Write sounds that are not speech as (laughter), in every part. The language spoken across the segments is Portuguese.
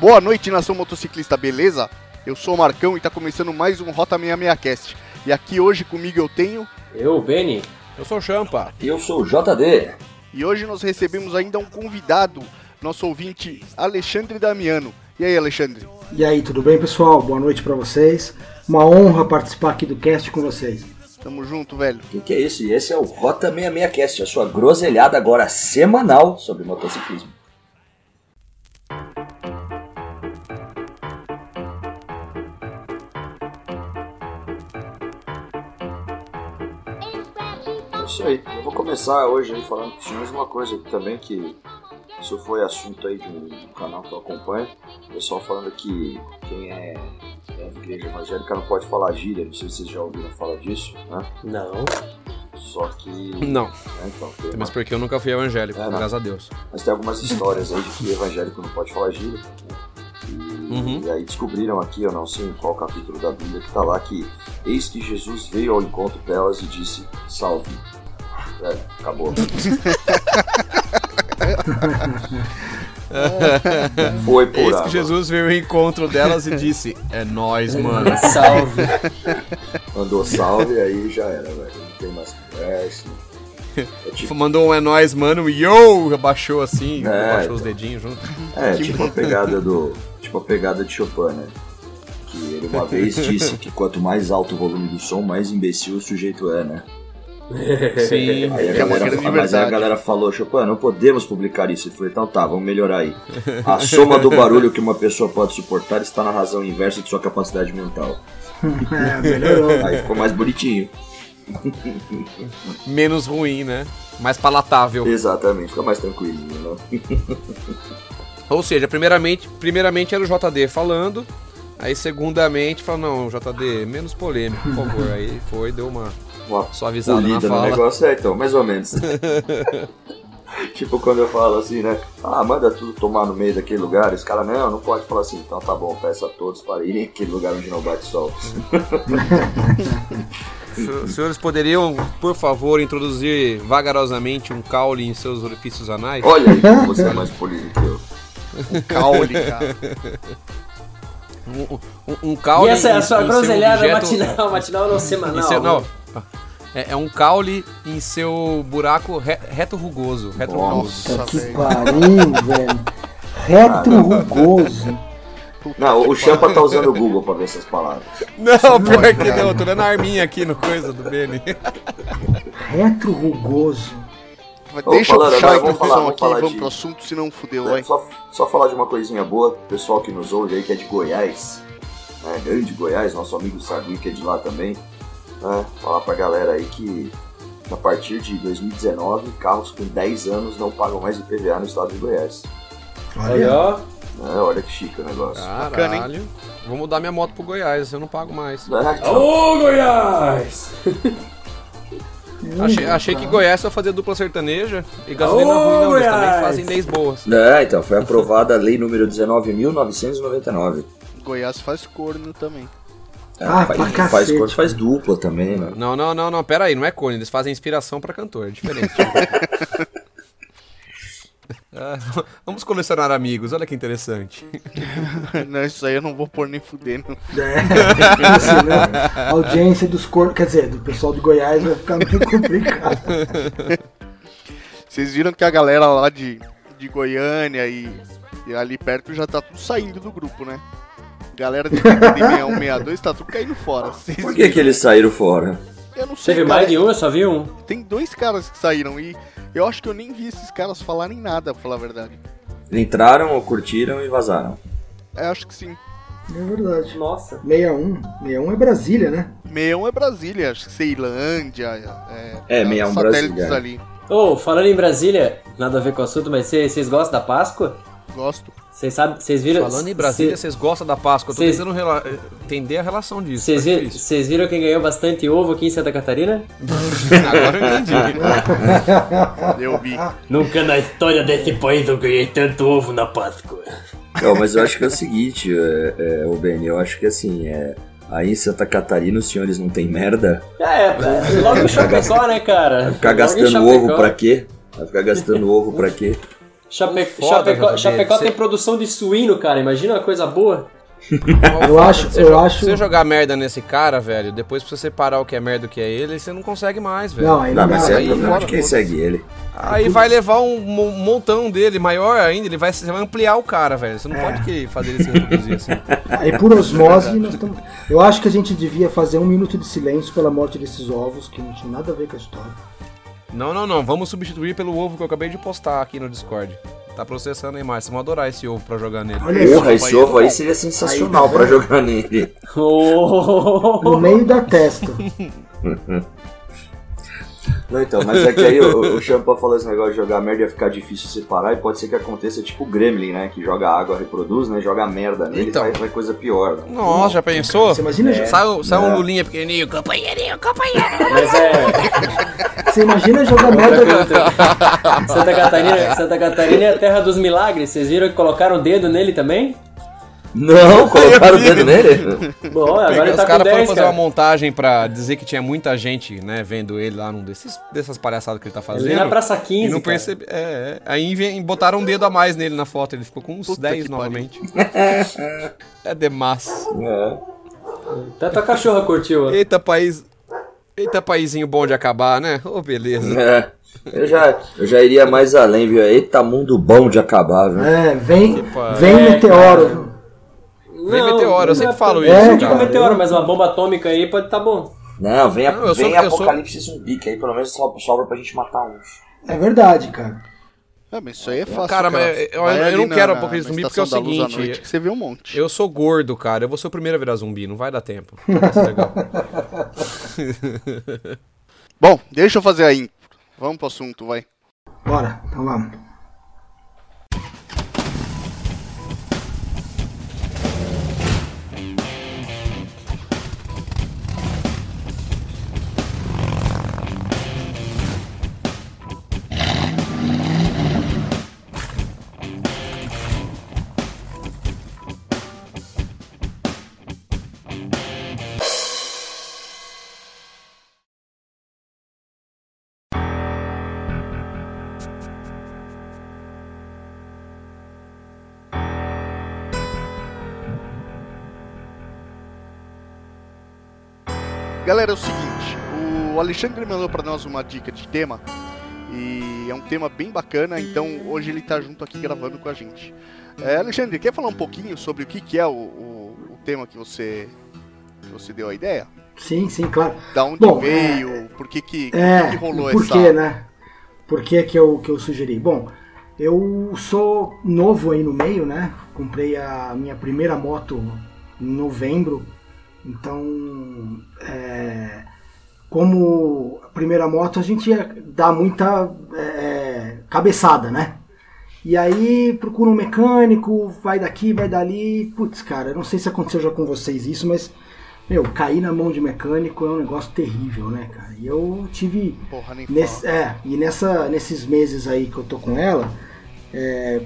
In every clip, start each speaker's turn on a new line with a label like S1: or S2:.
S1: Boa noite, nação motociclista, beleza? Eu sou o Marcão e tá começando mais um Rota 66 Cast. E aqui hoje comigo eu tenho.
S2: Eu, Benny.
S3: Eu sou o Champa.
S4: Eu sou o JD.
S1: E hoje nós recebemos ainda um convidado, nosso ouvinte Alexandre Damiano. E aí, Alexandre?
S5: E aí, tudo bem, pessoal? Boa noite para vocês. Uma honra participar aqui do cast com vocês.
S1: Tamo junto, velho.
S4: O que, que é isso? E esse é o Rota 66 Cast, a sua groselhada agora semanal sobre motociclismo. É isso aí. Eu vou começar hoje aí falando com os senhores uma coisa aqui também que isso foi assunto aí de um, canal que eu acompanho. O pessoal falando que quem é, quem é da igreja evangélica não pode falar gíria. Não sei se vocês já ouviram falar disso, né?
S2: Não.
S4: Só que.
S3: Não.
S4: né, então, uma-
S3: Mas porque eu nunca fui evangélico,
S4: É, não.
S3: graças a Deus.
S4: Mas tem algumas histórias aí de que evangélico não pode falar gíria. né? E,
S3: Uhum.
S4: e aí descobriram aqui, eu não sei em qual capítulo da Bíblia, que tá lá que eis que Jesus veio ao encontro delas e disse, salve. É, acabou. (laughs) (laughs) Foi por
S3: Eis
S4: água.
S3: que Jesus veio ao encontro delas e disse: É nóis, mano.
S2: Salve. (laughs)
S4: Mandou salve, aí já era, velho. Não tem mais conversa. É tipo,
S3: Mandou um é nóis, mano, e yo! Abaixou assim,
S4: É,
S3: abaixou
S4: então.
S3: os dedinhos junto.
S4: é, tipo a pegada (laughs) do. Tipo a pegada de Chopin, né? Que ele uma vez disse que quanto mais alto o volume do som, mais imbecil o sujeito é, né?
S3: Sim.
S4: Aí a
S1: É uma
S4: galera,
S1: grande
S4: mas aí a galera falou, Chopin, não podemos publicar isso. Ele falou, então tá, vamos melhorar aí. A soma do barulho que uma pessoa pode suportar está na razão inversa de sua capacidade mental. (laughs)
S5: É, melhorou.
S4: Aí ficou mais bonitinho.
S3: Menos ruim, né? Mais palatável.
S4: Exatamente, fica mais tranquilinho, né? (laughs)
S3: Ou seja, primeiramente, primeiramente era o JD falando. Aí, segundamente, falou: Não, JD, menos polêmico, por favor. Aí foi, deu uma
S4: Uma
S3: suavizada na
S4: polida no
S3: fala.
S4: negócio, é, então, mais ou menos. (laughs) tipo quando eu falo assim, né? Ah, manda tudo tomar no meio daquele lugar. Os caras, não, não pode falar assim. Então tá bom, peço a todos para irem àquele lugar onde não bate sol. (laughs)
S3: Os senhores poderiam, por favor, introduzir vagarosamente um caule em seus orifícios anais?
S4: Olha aí como você é mais polido que eu.
S1: Caule, cara. (laughs)
S3: Um, um, um caule.
S2: E essa é a sua groselhada
S3: objeto-
S2: matinal, matinal não
S3: em
S2: semanal.
S3: seu- não, é, é um caule em seu buraco re- reto rugoso. Reto rugoso.
S1: Nossa,
S5: que
S1: velho.
S5: pariu, (laughs) velho. Retro rugoso.
S4: Não, o Champa tá usando o Google pra ver essas palavras.
S3: Não, pior que não. Tô dando a arminha aqui no coisa do Benny.
S5: Retro rugoso.
S4: Ô,
S1: Deixa eu
S4: falando,
S1: puxar a
S4: falar-
S1: aqui
S4: falar
S1: vamos
S4: de-
S1: pro assunto, senão fudeu,
S4: É,
S1: vai.
S4: só, só falar de uma coisinha boa, pessoal que nos ouve aí, que é de Goiás, né, grande Goiás, nosso amigo Sagui, que é de lá também, né, falar pra galera aí que a partir de 2019, carros com 10 anos não pagam mais IPVA no estado de Goiás.
S2: Olha,
S4: né, olha que chique o negócio.
S1: Bacana, hein?
S3: Caralho. Vou mudar minha moto pro Goiás, eu não pago mais.
S4: Né, então,
S2: Ô, Goiás! (laughs)
S3: Achei, achei que Goiás só fazia dupla sertaneja e gasolina ruim não, eles também
S2: Goiás!
S3: fazem leis boas.
S4: né, então, foi aprovada a lei número 19.999.
S1: Goiás faz corno também.
S5: Ah,
S4: faz,
S5: pra
S4: faz, corte, faz dupla também, né?
S3: Não, não, não, não, pera aí, não é cone, eles fazem inspiração pra cantor, é diferente. (laughs) Ah, vamos colecionar amigos, olha que interessante. (laughs)
S1: não, isso aí eu não vou pôr nem fudendo.
S5: é, (laughs) isso, né? A audiência dos cornos, quer dizer, do pessoal de Goiás vai ficar meio complicado.
S1: Vocês viram que a galera lá de, de Goiânia e, e ali perto já tá tudo saindo do grupo, né? Galera de TPD 6162 tá tudo caindo fora. Vocês
S4: Por que, que eles saíram fora?
S1: Eu não sei,
S2: Teve mais de um, eu só vi um.
S1: Tem dois caras que saíram e eu acho que eu nem vi esses caras falarem nada, pra falar a verdade.
S4: Entraram, curtiram e vazaram.
S1: Eu acho que sim.
S5: É verdade.
S2: Nossa.
S5: 61. 61 é Brasília, né?
S1: 61 é Brasília, acho que Ceilândia. É,
S4: É, 61
S1: satélites
S4: Brasília.
S1: ali.
S2: Ô, falando em Brasília, nada a ver com o assunto, mas vocês gostam da Páscoa?
S1: Gosto.
S2: Vocês sabem, vocês viram...
S3: Falando em Brasília,
S2: cê-
S3: vocês gostam da Páscoa, eu tô
S2: Cês-
S3: tentando rela- entender a relação disso.
S2: Vocês
S3: tá
S2: viram, quem ganhou bastante ovo aqui em Santa Catarina? (laughs)
S3: Agora eu entendi. (laughs)
S1: Eu vi.
S2: Nunca na história desse país eu ganhei tanto ovo na Páscoa.
S4: Não, mas eu acho que é o seguinte, é, é, o Ben, eu acho que assim, é, aí em Santa Catarina os senhores não tem merda.
S2: É, é logo em Chapecó, né, cara?
S4: Vai ficar
S2: Logo
S4: gastando ovo pra quê? Vai ficar gastando ovo pra quê?
S2: Chape...
S3: Foda,
S2: Chapecó,
S3: JB,
S2: Chapecó
S3: você-
S2: tem produção de suíno, cara. Imagina uma coisa boa. (laughs)
S5: Eu acho,
S3: Você
S5: eu acho.
S3: Você jogar merda nesse cara, velho, depois pra você separar o que é merda e o que é ele, você não consegue mais, velho.
S5: Não, aí
S4: Não,
S5: não
S4: mas é
S3: aí
S4: problema
S3: fora,
S4: de quem segue ele.
S3: Aí vai levar um mo- montão dele, maior ainda, ele vai, você vai ampliar o cara, velho. Você não
S5: É.
S3: pode querer fazer ele se reproduzir assim. (laughs)
S5: Aí por osmose nós estamos. Eu acho que a gente devia fazer um minuto de silêncio pela morte desses ovos, que não tinha nada a ver com a história.
S3: Não, não, não. Vamos substituir pelo ovo que eu acabei de postar aqui no Discord. Tá processando aí mais. Vocês vão adorar esse ovo pra jogar nele.
S4: Porra, esse ovo aí seria sensacional
S5: Aí, tá
S4: pra jogar nele.
S2: Oh.
S5: No meio da testa. (laughs)
S4: Não, então, mas é que aí o, o Champa falou esse negócio de jogar merda ia ficar difícil separar e pode ser que aconteça tipo o Gremlin, né? Que joga água, reproduz, né? Joga merda nele
S3: Então.
S4: e faz, faz coisa pior. Né?
S3: Nossa, já pensou?
S5: Você imagina,
S3: Sai, sai um
S4: É.
S3: lulinha pequenininho, companheirinho, companheiro.
S2: Mas é.
S5: você imagina jogar merda.
S2: Santa Catarina, Santa Catarina é a terra dos milagres. Vocês viram que colocaram o dedo nele também?
S4: Não, (laughs) colocaram o dedo nele? (laughs)
S2: Bom, agora ele
S3: Os
S2: tá com
S3: caras foram
S2: 10,
S3: fazer
S2: cara.
S3: uma montagem pra dizer que tinha muita gente, né, vendo ele lá num desses, dessas palhaçadas que ele tá fazendo.
S2: Ele é na Praça 15,
S3: E não percebe. É, é. Aí vem- botaram um dedo a mais nele na foto. Ele ficou com uns
S1: Puta
S3: 10
S1: que
S3: novamente. (laughs) é demais.
S4: É.
S2: Até tua cachorra curtiu. ó.
S3: Eita, país. Eita, paizinho bom de acabar, né? Ô, beleza.
S4: É. Eu já, eu já iria mais além, viu? Eita, mundo bom de acabar, viu?
S5: É, vem, vem
S2: É,
S5: meteoro.
S3: Vem meteoro, eu sempre falo
S5: isso,
S2: Não digo
S5: cara.
S2: meteoro, mas uma bomba atômica aí pode tá bom.
S4: Não, vem, a,
S3: Não, eu
S4: vem
S3: sou- eu sou-
S4: apocalipse zumbi, que aí pelo menos so- sobra pra gente matar uns.
S5: É verdade, cara.
S1: É, mas isso aí é fácil.
S3: Cara, mas eu- eu
S1: Vai
S3: não
S1: ali
S3: quero apocalipse zumbi porque é o seguinte,
S1: noite que você vê um monte.
S3: Eu sou gordo, cara. Eu vou ser o primeiro a virar zumbi. Não vai dar tempo. Vai ser legal. (laughs) (laughs)
S1: Bom, deixa eu fazer a intro. Vamos pro assunto, vai.
S5: Bora, então vamos.
S1: Alexandre mandou pra nós uma dica de tema e é um tema bem bacana, então hoje ele tá junto aqui gravando com a gente. É, Alexandre, quer falar um pouquinho sobre o que, que é o, o- o tema que você, que você deu a ideia?
S5: Sim, sim, claro.
S1: Da onde
S5: Bom,
S1: veio, por que que,
S5: É,
S1: por que, rolou
S5: por
S1: essa...
S5: que, né? Por que que eu, que eu sugeri? Bom, eu sou novo aí no meio, né? Comprei a minha primeira moto em novembro, então, é, como a primeira moto, a gente ia dar muita é, cabeçada, né? E aí procura um mecânico, vai daqui, vai dali. Putz, cara, não sei se aconteceu já com vocês isso, mas, meu, cair na mão de mecânico é um negócio terrível, né, cara? E eu tive
S1: Porra, nem
S5: Nesse- é, e nessa, nesses meses aí que eu tô com ela, é,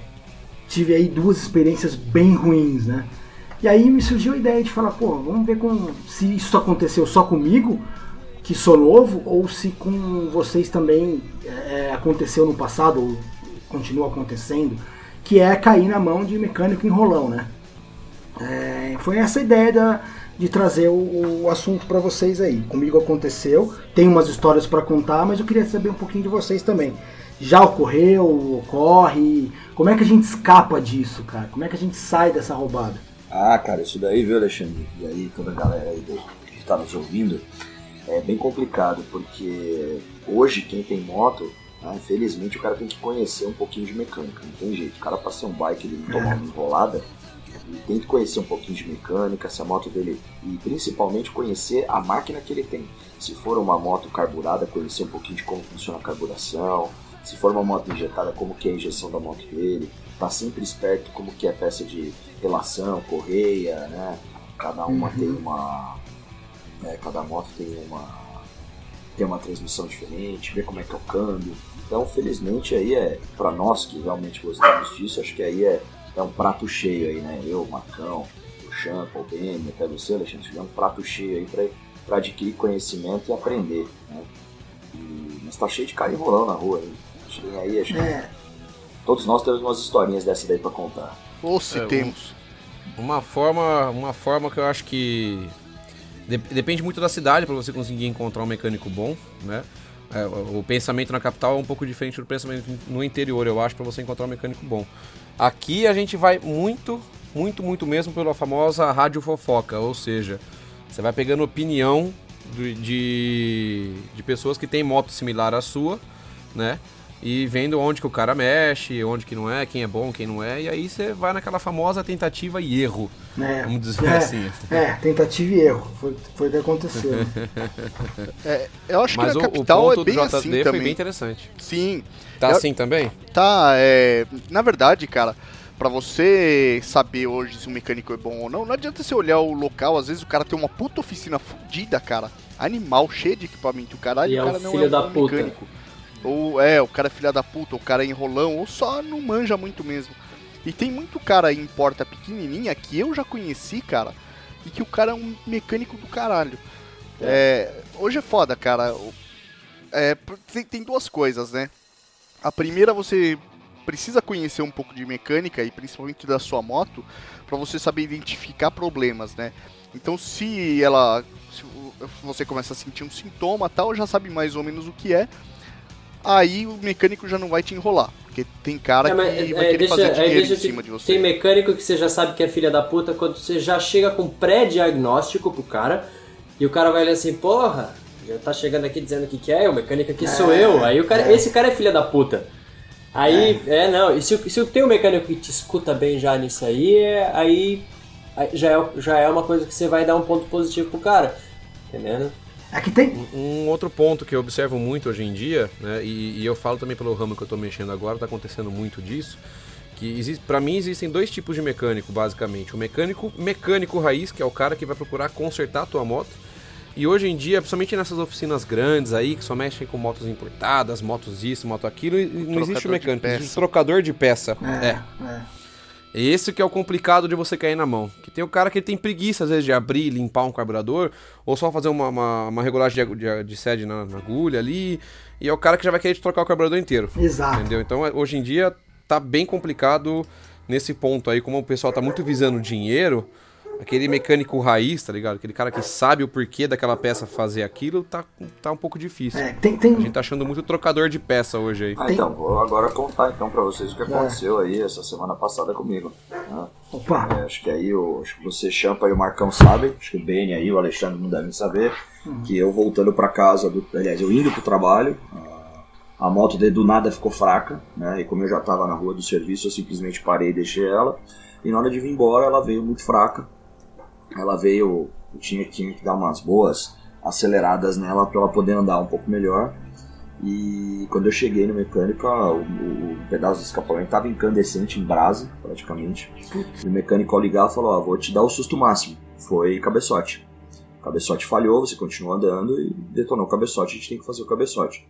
S5: tive aí duas experiências bem ruins, né? E aí me surgiu a ideia de falar, pô, vamos ver com, se isso aconteceu só comigo, que sou novo, ou se com vocês também é, aconteceu no passado, ou continua acontecendo, que é cair na mão de mecânico enrolão, né? É, foi essa ideia da- de trazer o, o assunto para vocês aí. Comigo aconteceu, tem umas histórias para contar, mas eu queria saber um pouquinho de vocês também. Já ocorreu, ocorre? Como é que a gente escapa disso, cara? Como é que a gente sai dessa roubada?
S4: Ah, cara, isso daí, viu, Alexandre? E aí, toda a galera aí que está nos ouvindo, é bem complicado, porque hoje quem tem moto, né, felizmente o cara tem que conhecer um pouquinho de mecânica, não tem jeito. O cara pra ser um bike, ele não tomar uma enrolada, ele tem que conhecer um pouquinho de mecânica, se a moto dele, e principalmente conhecer a máquina que ele tem. Se for uma moto carburada, conhecer um pouquinho de como funciona a carburação, se for uma moto injetada, como que é a injeção da moto dele, tá sempre esperto como que é a peça de relação, correia, né? Cada uma tem uma. Né, cada moto tem uma. tem uma transmissão diferente, ver como é que é o câmbio. Então, felizmente aí é para nós que realmente gostamos disso, acho que aí é, é um prato cheio aí, né? Eu, o Macão, o Champa, o Beni, até você, Alexandre, é um prato cheio aí pra, pra adquirir conhecimento e aprender, né? E, mas tá cheio de cara enrolando na rua aí. Acho que aí, acho que
S5: É,
S4: todos nós temos umas historinhas dessa daí pra contar.
S1: Ou se
S3: É, um-
S1: temos.
S3: Uma forma, uma forma que eu acho que depende muito da cidade para você conseguir encontrar um mecânico bom, né? É, o, pensamento na capital é um pouco diferente do pensamento no interior, eu acho, para você encontrar um mecânico bom. Aqui a gente vai muito, muito, muito mesmo pela famosa rádio fofoca, ou seja, você vai pegando opinião de, de, de pessoas que têm moto similar à sua, né? E vendo onde que o cara mexe, onde que não é, quem é bom, quem não é, e aí você vai naquela famosa tentativa e erro.
S5: né?
S3: Vamos dizer
S5: é,
S3: assim.
S5: É, tentativa e erro. Foi, foi o que aconteceu. né? (laughs)
S1: É, eu acho
S3: Mas
S1: que
S3: o,
S1: na
S3: o
S1: capital
S3: ponto
S1: é bem
S3: do JD
S1: assim
S3: foi
S1: também.
S3: bem interessante.
S1: Sim,
S3: Tá
S1: Eu-
S3: assim também?
S1: tá. É, na verdade, cara, pra você saber hoje se um mecânico é bom ou não, não adianta você olhar o local. Às vezes o cara tem uma puta oficina fodida, cara. Animal, cheio de equipamento. Caralho,
S2: E
S1: o
S2: é um
S1: cara não
S2: filho
S1: é um
S2: da
S1: bom
S2: puta.
S1: mecânico. Ou é, o cara é filha da puta, o cara é enrolão, ou só não manja muito mesmo. E tem muito cara aí em porta pequenininha que eu já conheci, cara, e que o cara é um mecânico do caralho. É, hoje é foda, cara. É, tem, tem duas coisas, né? A primeira, você precisa conhecer um pouco de mecânica e principalmente da sua moto para você saber identificar problemas, né? Então, se ela, se você começa a sentir um sintoma, tal, já sabe mais ou menos o que é. Aí o mecânico já não vai te enrolar, porque tem cara
S2: É,
S1: que
S2: mas,
S1: vai
S2: é,
S1: querer
S2: deixa-
S1: fazer
S2: aí
S1: dinheiro em
S2: eu te-
S1: cima de você.
S2: Tem mecânico que você já sabe que é filha da puta quando você já chega com pré-diagnóstico pro cara e o cara vai ler assim, porra, já tá chegando aqui dizendo o que, que é, o mecânico aqui sou eu. Aí o cara, esse cara é filha da puta. Aí, é, não, e se, se tem um mecânico que te escuta bem já nisso aí, é- aí, aí já, é, já é uma coisa que você vai dar um ponto positivo pro cara. Entendendo?
S5: Aqui tem.
S3: Um outro ponto que eu observo muito hoje em dia, né, e, e eu falo também pelo ramo que eu tô mexendo agora, tá acontecendo muito disso, que existe, para mim existem dois tipos de mecânico, basicamente. O mecânico mecânico raiz, que é o cara que vai procurar consertar a tua moto. E hoje em dia, principalmente nessas oficinas grandes aí, que só mexem com motos importadas, motos isso, moto aquilo, não existe o mecânico, existe trocador de peça.
S5: É,
S3: é.
S5: é.
S3: Esse que é o complicado de você cair na mão. Que tem o cara que tem preguiça, às vezes, de abrir e limpar um carburador, ou só fazer uma, uma, uma regulagem de, de, de sede na, na agulha ali, e é o cara que já vai querer trocar o carburador inteiro.
S5: Exato.
S3: Entendeu? Então, é- hoje em dia, tá bem complicado nesse ponto aí, como o pessoal tá muito visando dinheiro, aquele mecânico raiz, tá ligado? Aquele cara que sabe o porquê daquela peça fazer aquilo, tá, tá um pouco difícil.
S5: É, tem, tem,
S3: A gente tá achando muito trocador de peça hoje aí.
S4: Ah, então, vou agora contar então pra vocês o que aconteceu aí essa semana passada comigo. né?
S5: Opa,
S4: É, acho que aí o, acho que você, Champa e o Marcão sabem, acho que o Beni aí, o Alexandre não devem saber, que eu voltando pra casa, do, aliás, eu indo pro trabalho, a, a moto dele do nada ficou fraca, né? E como eu já tava na rua do serviço, eu simplesmente parei e deixei ela. E na hora de vir embora, ela veio muito fraca. Ela veio, eu tinha, tinha que dar umas boas aceleradas nela para ela poder andar um pouco melhor. E quando eu cheguei no mecânico, o, o- o pedaço do escapamento estava incandescente, em brasa, praticamente. E o mecânico ao ligar falou, ó, vou te dar o susto máximo. Foi cabeçote. O cabeçote falhou, você continuou andando e detonou o cabeçote, a gente tem que fazer o cabeçote.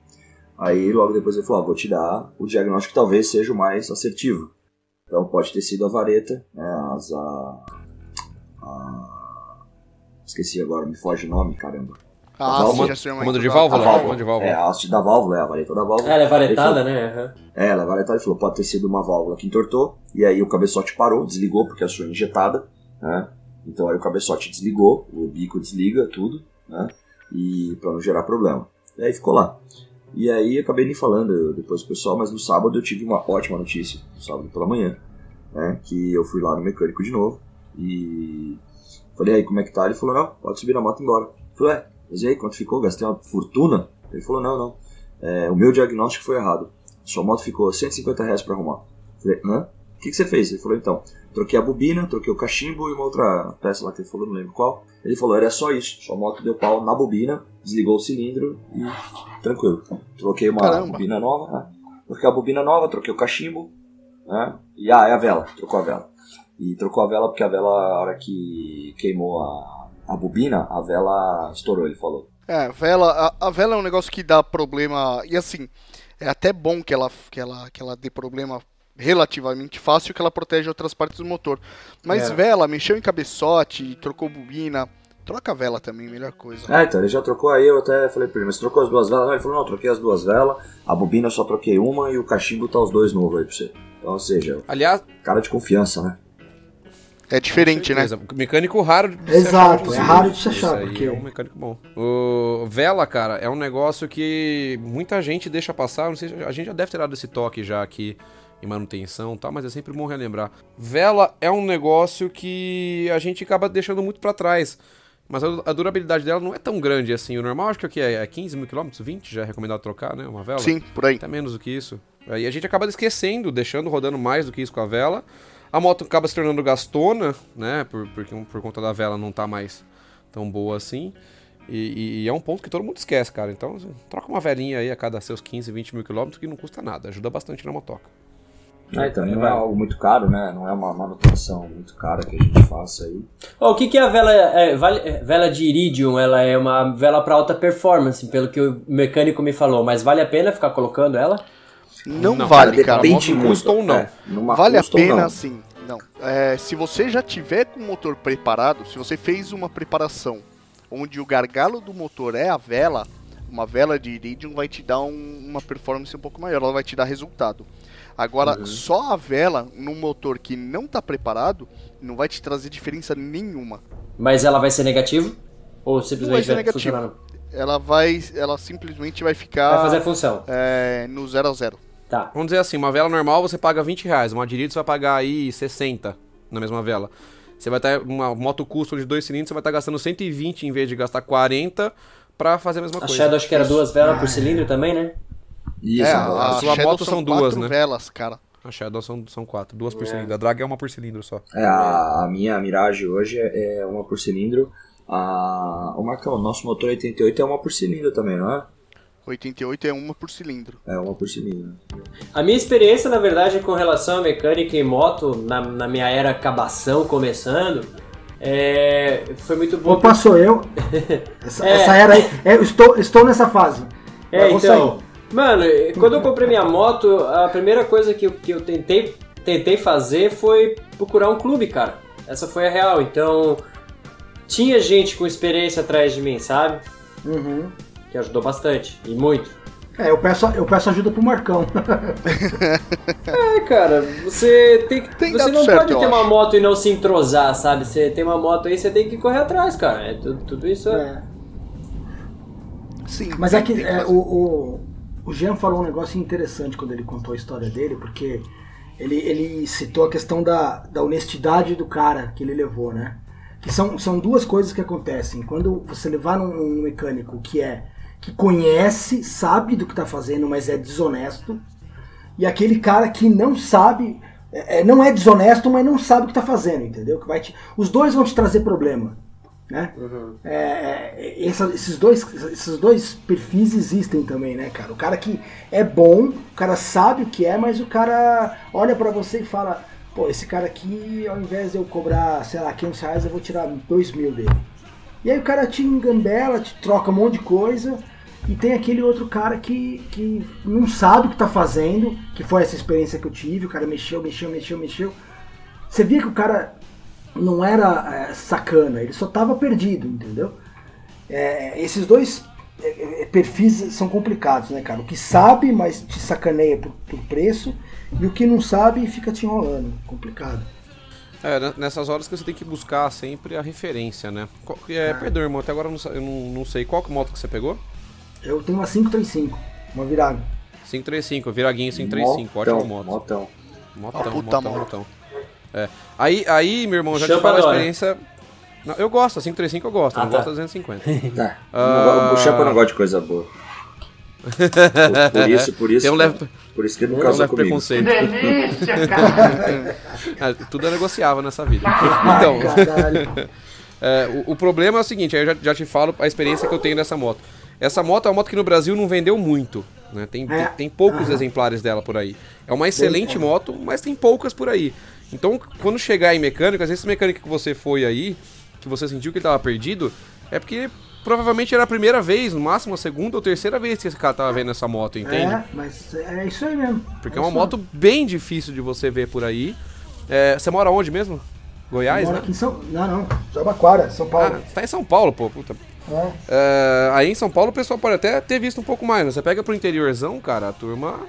S4: Aí logo depois ele falou, ó, vou te dar o diagnóstico que talvez seja o mais assertivo. Então pode ter sido a vareta, né, as, a, a- Esqueci agora, me foge o nome, caramba.
S1: Ah,
S4: Comando-
S1: já
S3: comando de válvula?
S4: A
S3: Válvula,
S4: válvula.
S3: de válvula.
S4: É, a haste da válvula, é a vareta da válvula.
S2: Ela é
S4: Ele falou-
S2: varetada, né? Aham.
S4: é, ela vai ele falou, pode ter sido uma válvula que entortou, e aí o cabeçote parou, desligou, porque a sua é injetada, né? Então aí o cabeçote desligou, o bico desliga, tudo, né? E pra não gerar problema. E aí ficou lá. E aí acabei nem falando depois pro pessoal, mas no sábado eu tive uma ótima notícia, no sábado pela manhã, né? Que eu fui lá no mecânico de novo e falei, aí, como é que tá? Ele falou, não, pode subir na moto e ir embora. Eu falei, é, mas e aí, quanto ficou? Gastei uma fortuna? Ele falou, não, não. É, o meu diagnóstico foi errado. Sua moto ficou 150 reais pra arrumar. Falei, hã? O que, que você fez? Ele falou, então, troquei a bobina, troquei o cachimbo e uma outra peça lá que ele falou, não lembro qual. Ele falou, era só isso. Sua moto deu pau na bobina, desligou o cilindro e tranquilo. Troquei uma
S1: Caramba.
S4: bobina nova, né? Troquei a bobina nova, troquei o cachimbo, né? E, ah, é a vela, trocou a vela. E trocou a vela porque a vela, a hora que queimou a, a bobina, a vela estourou, ele falou.
S1: É, vela, a, a vela é um negócio que dá problema. E assim, é até bom que ela, que ela, que ela dê problema relativamente fácil que ela protege outras partes do motor. Mas
S5: É.
S1: vela, mexeu em cabeçote, trocou bobina, troca a vela também, melhor coisa.
S4: É, então ele já trocou aí, eu até falei pra ele, mas você trocou as duas velas? Não, ele falou, não, eu troquei as duas velas, a bobina eu só troquei uma e o cachimbo tá os dois novos aí pra você. Então, ou seja,
S3: Aliás,
S4: cara de confiança, né?
S1: É diferente, né?
S3: Mecânico raro de se
S5: Exato,
S3: achar,
S5: é raro de se
S3: Isso
S5: achar,
S3: aí
S5: porque-
S3: é um mecânico bom. O vela, cara, é um negócio que muita gente deixa passar. Não sei, se- a gente já deve ter dado esse toque já aqui em manutenção, e tal, mas é sempre bom relembrar. Vela é um negócio que a gente acaba deixando muito pra trás. Mas a, durabilidade dela não é tão grande assim. O normal acho que é, é 15 mil quilômetros, 20 já é recomendado trocar, né? Uma vela.
S1: Sim, por aí.
S3: Até menos do que isso. Aí a gente acaba esquecendo, deixando rodando mais do que isso com a vela. A moto acaba se tornando gastona, né? Por, porque, por conta da vela não tá mais tão boa assim. E, e- e é um ponto que todo mundo esquece, cara. Então, assim, troca uma velinha aí a cada seus 15, 20 mil quilômetros que não custa nada. Ajuda bastante na motoca.
S2: Ah,
S4: É,
S2: então,
S4: também não é algo muito caro, né? Não é uma manutenção muito cara que a gente faça aí.
S2: Ó, o que, que é a vela, é, vale- é, vela de iridium? Ela é uma vela para alta performance, pelo que o mecânico me falou. Mas vale a pena ficar colocando ela?
S1: Não,
S3: Não,
S1: vale, cara.
S3: depende. custa ou não.
S4: É,
S1: Vale a pena,
S4: não.
S1: sim. Não. É, se você já tiver com o motor preparado, se você fez uma preparação onde o gargalo do motor é a vela, uma vela de iridium vai te dar um- uma performance um pouco maior, ela vai te dar resultado. Agora,
S4: Uhum.
S1: só a vela num motor que não está preparado não vai te trazer diferença nenhuma.
S2: Mas ela vai ser negativo? Ou simplesmente
S1: Não vai ser
S2: vai,
S1: negativo.
S2: funcionar?
S1: Ela vai, ela simplesmente vai
S2: Vai
S1: ficar
S2: fazer a função.
S1: é, no 0 a 0.
S2: Tá.
S3: Vamos dizer assim, uma vela normal você paga 20 reais. Uma Dirito você vai pagar aí 60 na mesma vela. Você vai estar, uma moto custom de dois cilindros, você vai estar gastando 120 em vez de gastar 40 pra fazer a mesma
S2: A
S3: coisa.
S2: Shadow acho que era duas velas por cilindro também, né?
S4: Isso,
S1: é,
S4: é,
S1: a,
S3: a sua
S1: Shadow
S3: moto são
S1: quatro
S3: duas, né?
S1: velas, cara.
S3: A Shadow são, são quatro, duas por cilindro. A Drag é uma por cilindro só.
S4: É, a, a minha Mirage hoje é é uma por cilindro. A, o Marcão, nosso motor 88 é uma por cilindro também, não é?
S1: 88 é uma por cilindro.
S4: É uma por cilindro.
S2: A minha experiência, na verdade, com relação a mecânica e moto, na, na minha era cabação começando, é, foi muito bom.
S5: Opa, sou eu. (laughs) Essa,
S2: É.
S5: essa era aí. é, eu estou, estou nessa fase.
S2: É, então. Mano, quando eu comprei minha moto, a primeira coisa que eu, que eu tentei, tentei fazer foi procurar um clube, cara. Essa foi a real. Então, tinha gente com experiência atrás de mim, sabe?
S5: sair. Uhum.
S2: Que ajudou bastante. E muito.
S5: É, eu peço, eu peço ajuda pro Marcão. (laughs)
S2: É, cara, você tem que.
S1: Tem
S2: você não
S1: certo,
S2: pode ter uma moto e não se entrosar, sabe? Você tem uma moto aí, você tem que correr atrás, cara. É, tudo, tudo isso é.
S5: É.
S1: Sim.
S5: Mas é que
S1: que
S5: é, o, o, o Jean falou um negócio interessante quando ele contou a história dele, porque ele, ele citou a questão da, da honestidade do cara que ele levou, né? Que são, são duas coisas que acontecem. Quando você levar num, num mecânico que é que conhece, sabe do que tá fazendo, mas é desonesto, e aquele cara que não sabe, é, é, não é desonesto, mas não sabe o que tá fazendo, entendeu? Que vai te, os dois vão te trazer problema, né? É, é, essa- esses, dois, esses dois perfis existem também, né, cara? O cara que é bom, o cara sabe o que é, mas o cara olha pra você e fala: pô, esse cara aqui, ao invés de eu cobrar, sei lá, 500 reais, eu vou tirar 2 mil dele. E aí o cara te engambela, te troca um monte de coisa. E tem aquele outro cara que, que não sabe o que tá fazendo, que foi essa experiência que eu tive, o cara mexeu, mexeu, mexeu, mexeu. Você via que o cara não era é, sacana, ele só tava perdido, entendeu? É, esses dois é, é, perfis são complicados, né, cara? O que sabe, mas te sacaneia por, por preço, e o que não sabe fica te enrolando. Complicado.
S3: É, nessas horas que você tem que buscar sempre a referência, né? É, Perdão, irmão, até agora eu não, eu não sei. Qual que moto que você pegou?
S5: Eu tenho uma 535, uma virada.
S3: 535, Viraguinho 535, ótima
S4: Motão,
S3: moto.
S4: Motão.
S3: Motão,
S1: puta
S3: motão, motão. É. Aí, aí, meu irmão, já te
S2: Chama
S3: falo a experiência. Não, eu gosto, a 535 eu gosto,
S2: Ah,
S3: não
S2: tá.
S3: gosto da 250.
S4: É, (laughs)
S3: Ah.
S4: O Champa não gosta de coisa boa. (laughs) Por, por isso, por isso.
S3: Tem um leve-
S4: Por isso que ele não
S3: um
S4: casou comigo.
S3: preconceito.
S5: Delícia, (laughs) cara!
S3: Ah, tudo é negociável nessa vida. Então, é, o, o problema é o seguinte, aí eu já, já te falo a experiência que eu tenho dessa moto. Essa moto é uma moto que no Brasil não vendeu muito. Né? Tem,
S5: É.
S3: tem, poucos
S5: Aham.
S3: exemplares dela por aí. É uma excelente moto, mas tem poucas por aí. Então, quando chegar em mecânico, às vezes esse mecânico que você foi aí, que você sentiu que ele tava perdido, é porque provavelmente era a primeira vez, no máximo a segunda ou terceira vez que esse cara tava vendo essa moto, entende?
S5: É, mas é isso aí mesmo.
S3: Porque
S5: é
S3: é uma moto bem difícil de você ver por aí. É, você mora onde mesmo? Goiás,
S5: Moro
S3: né?
S5: aqui em São... Não, não. Jabaquara, São
S3: Ah,
S5: Paulo.
S3: você tá em São Paulo, pô. Puta.
S5: É.
S3: É, aí em São Paulo o pessoal pode até ter visto um pouco mais, né? Você pega pro interiorzão, cara, a turma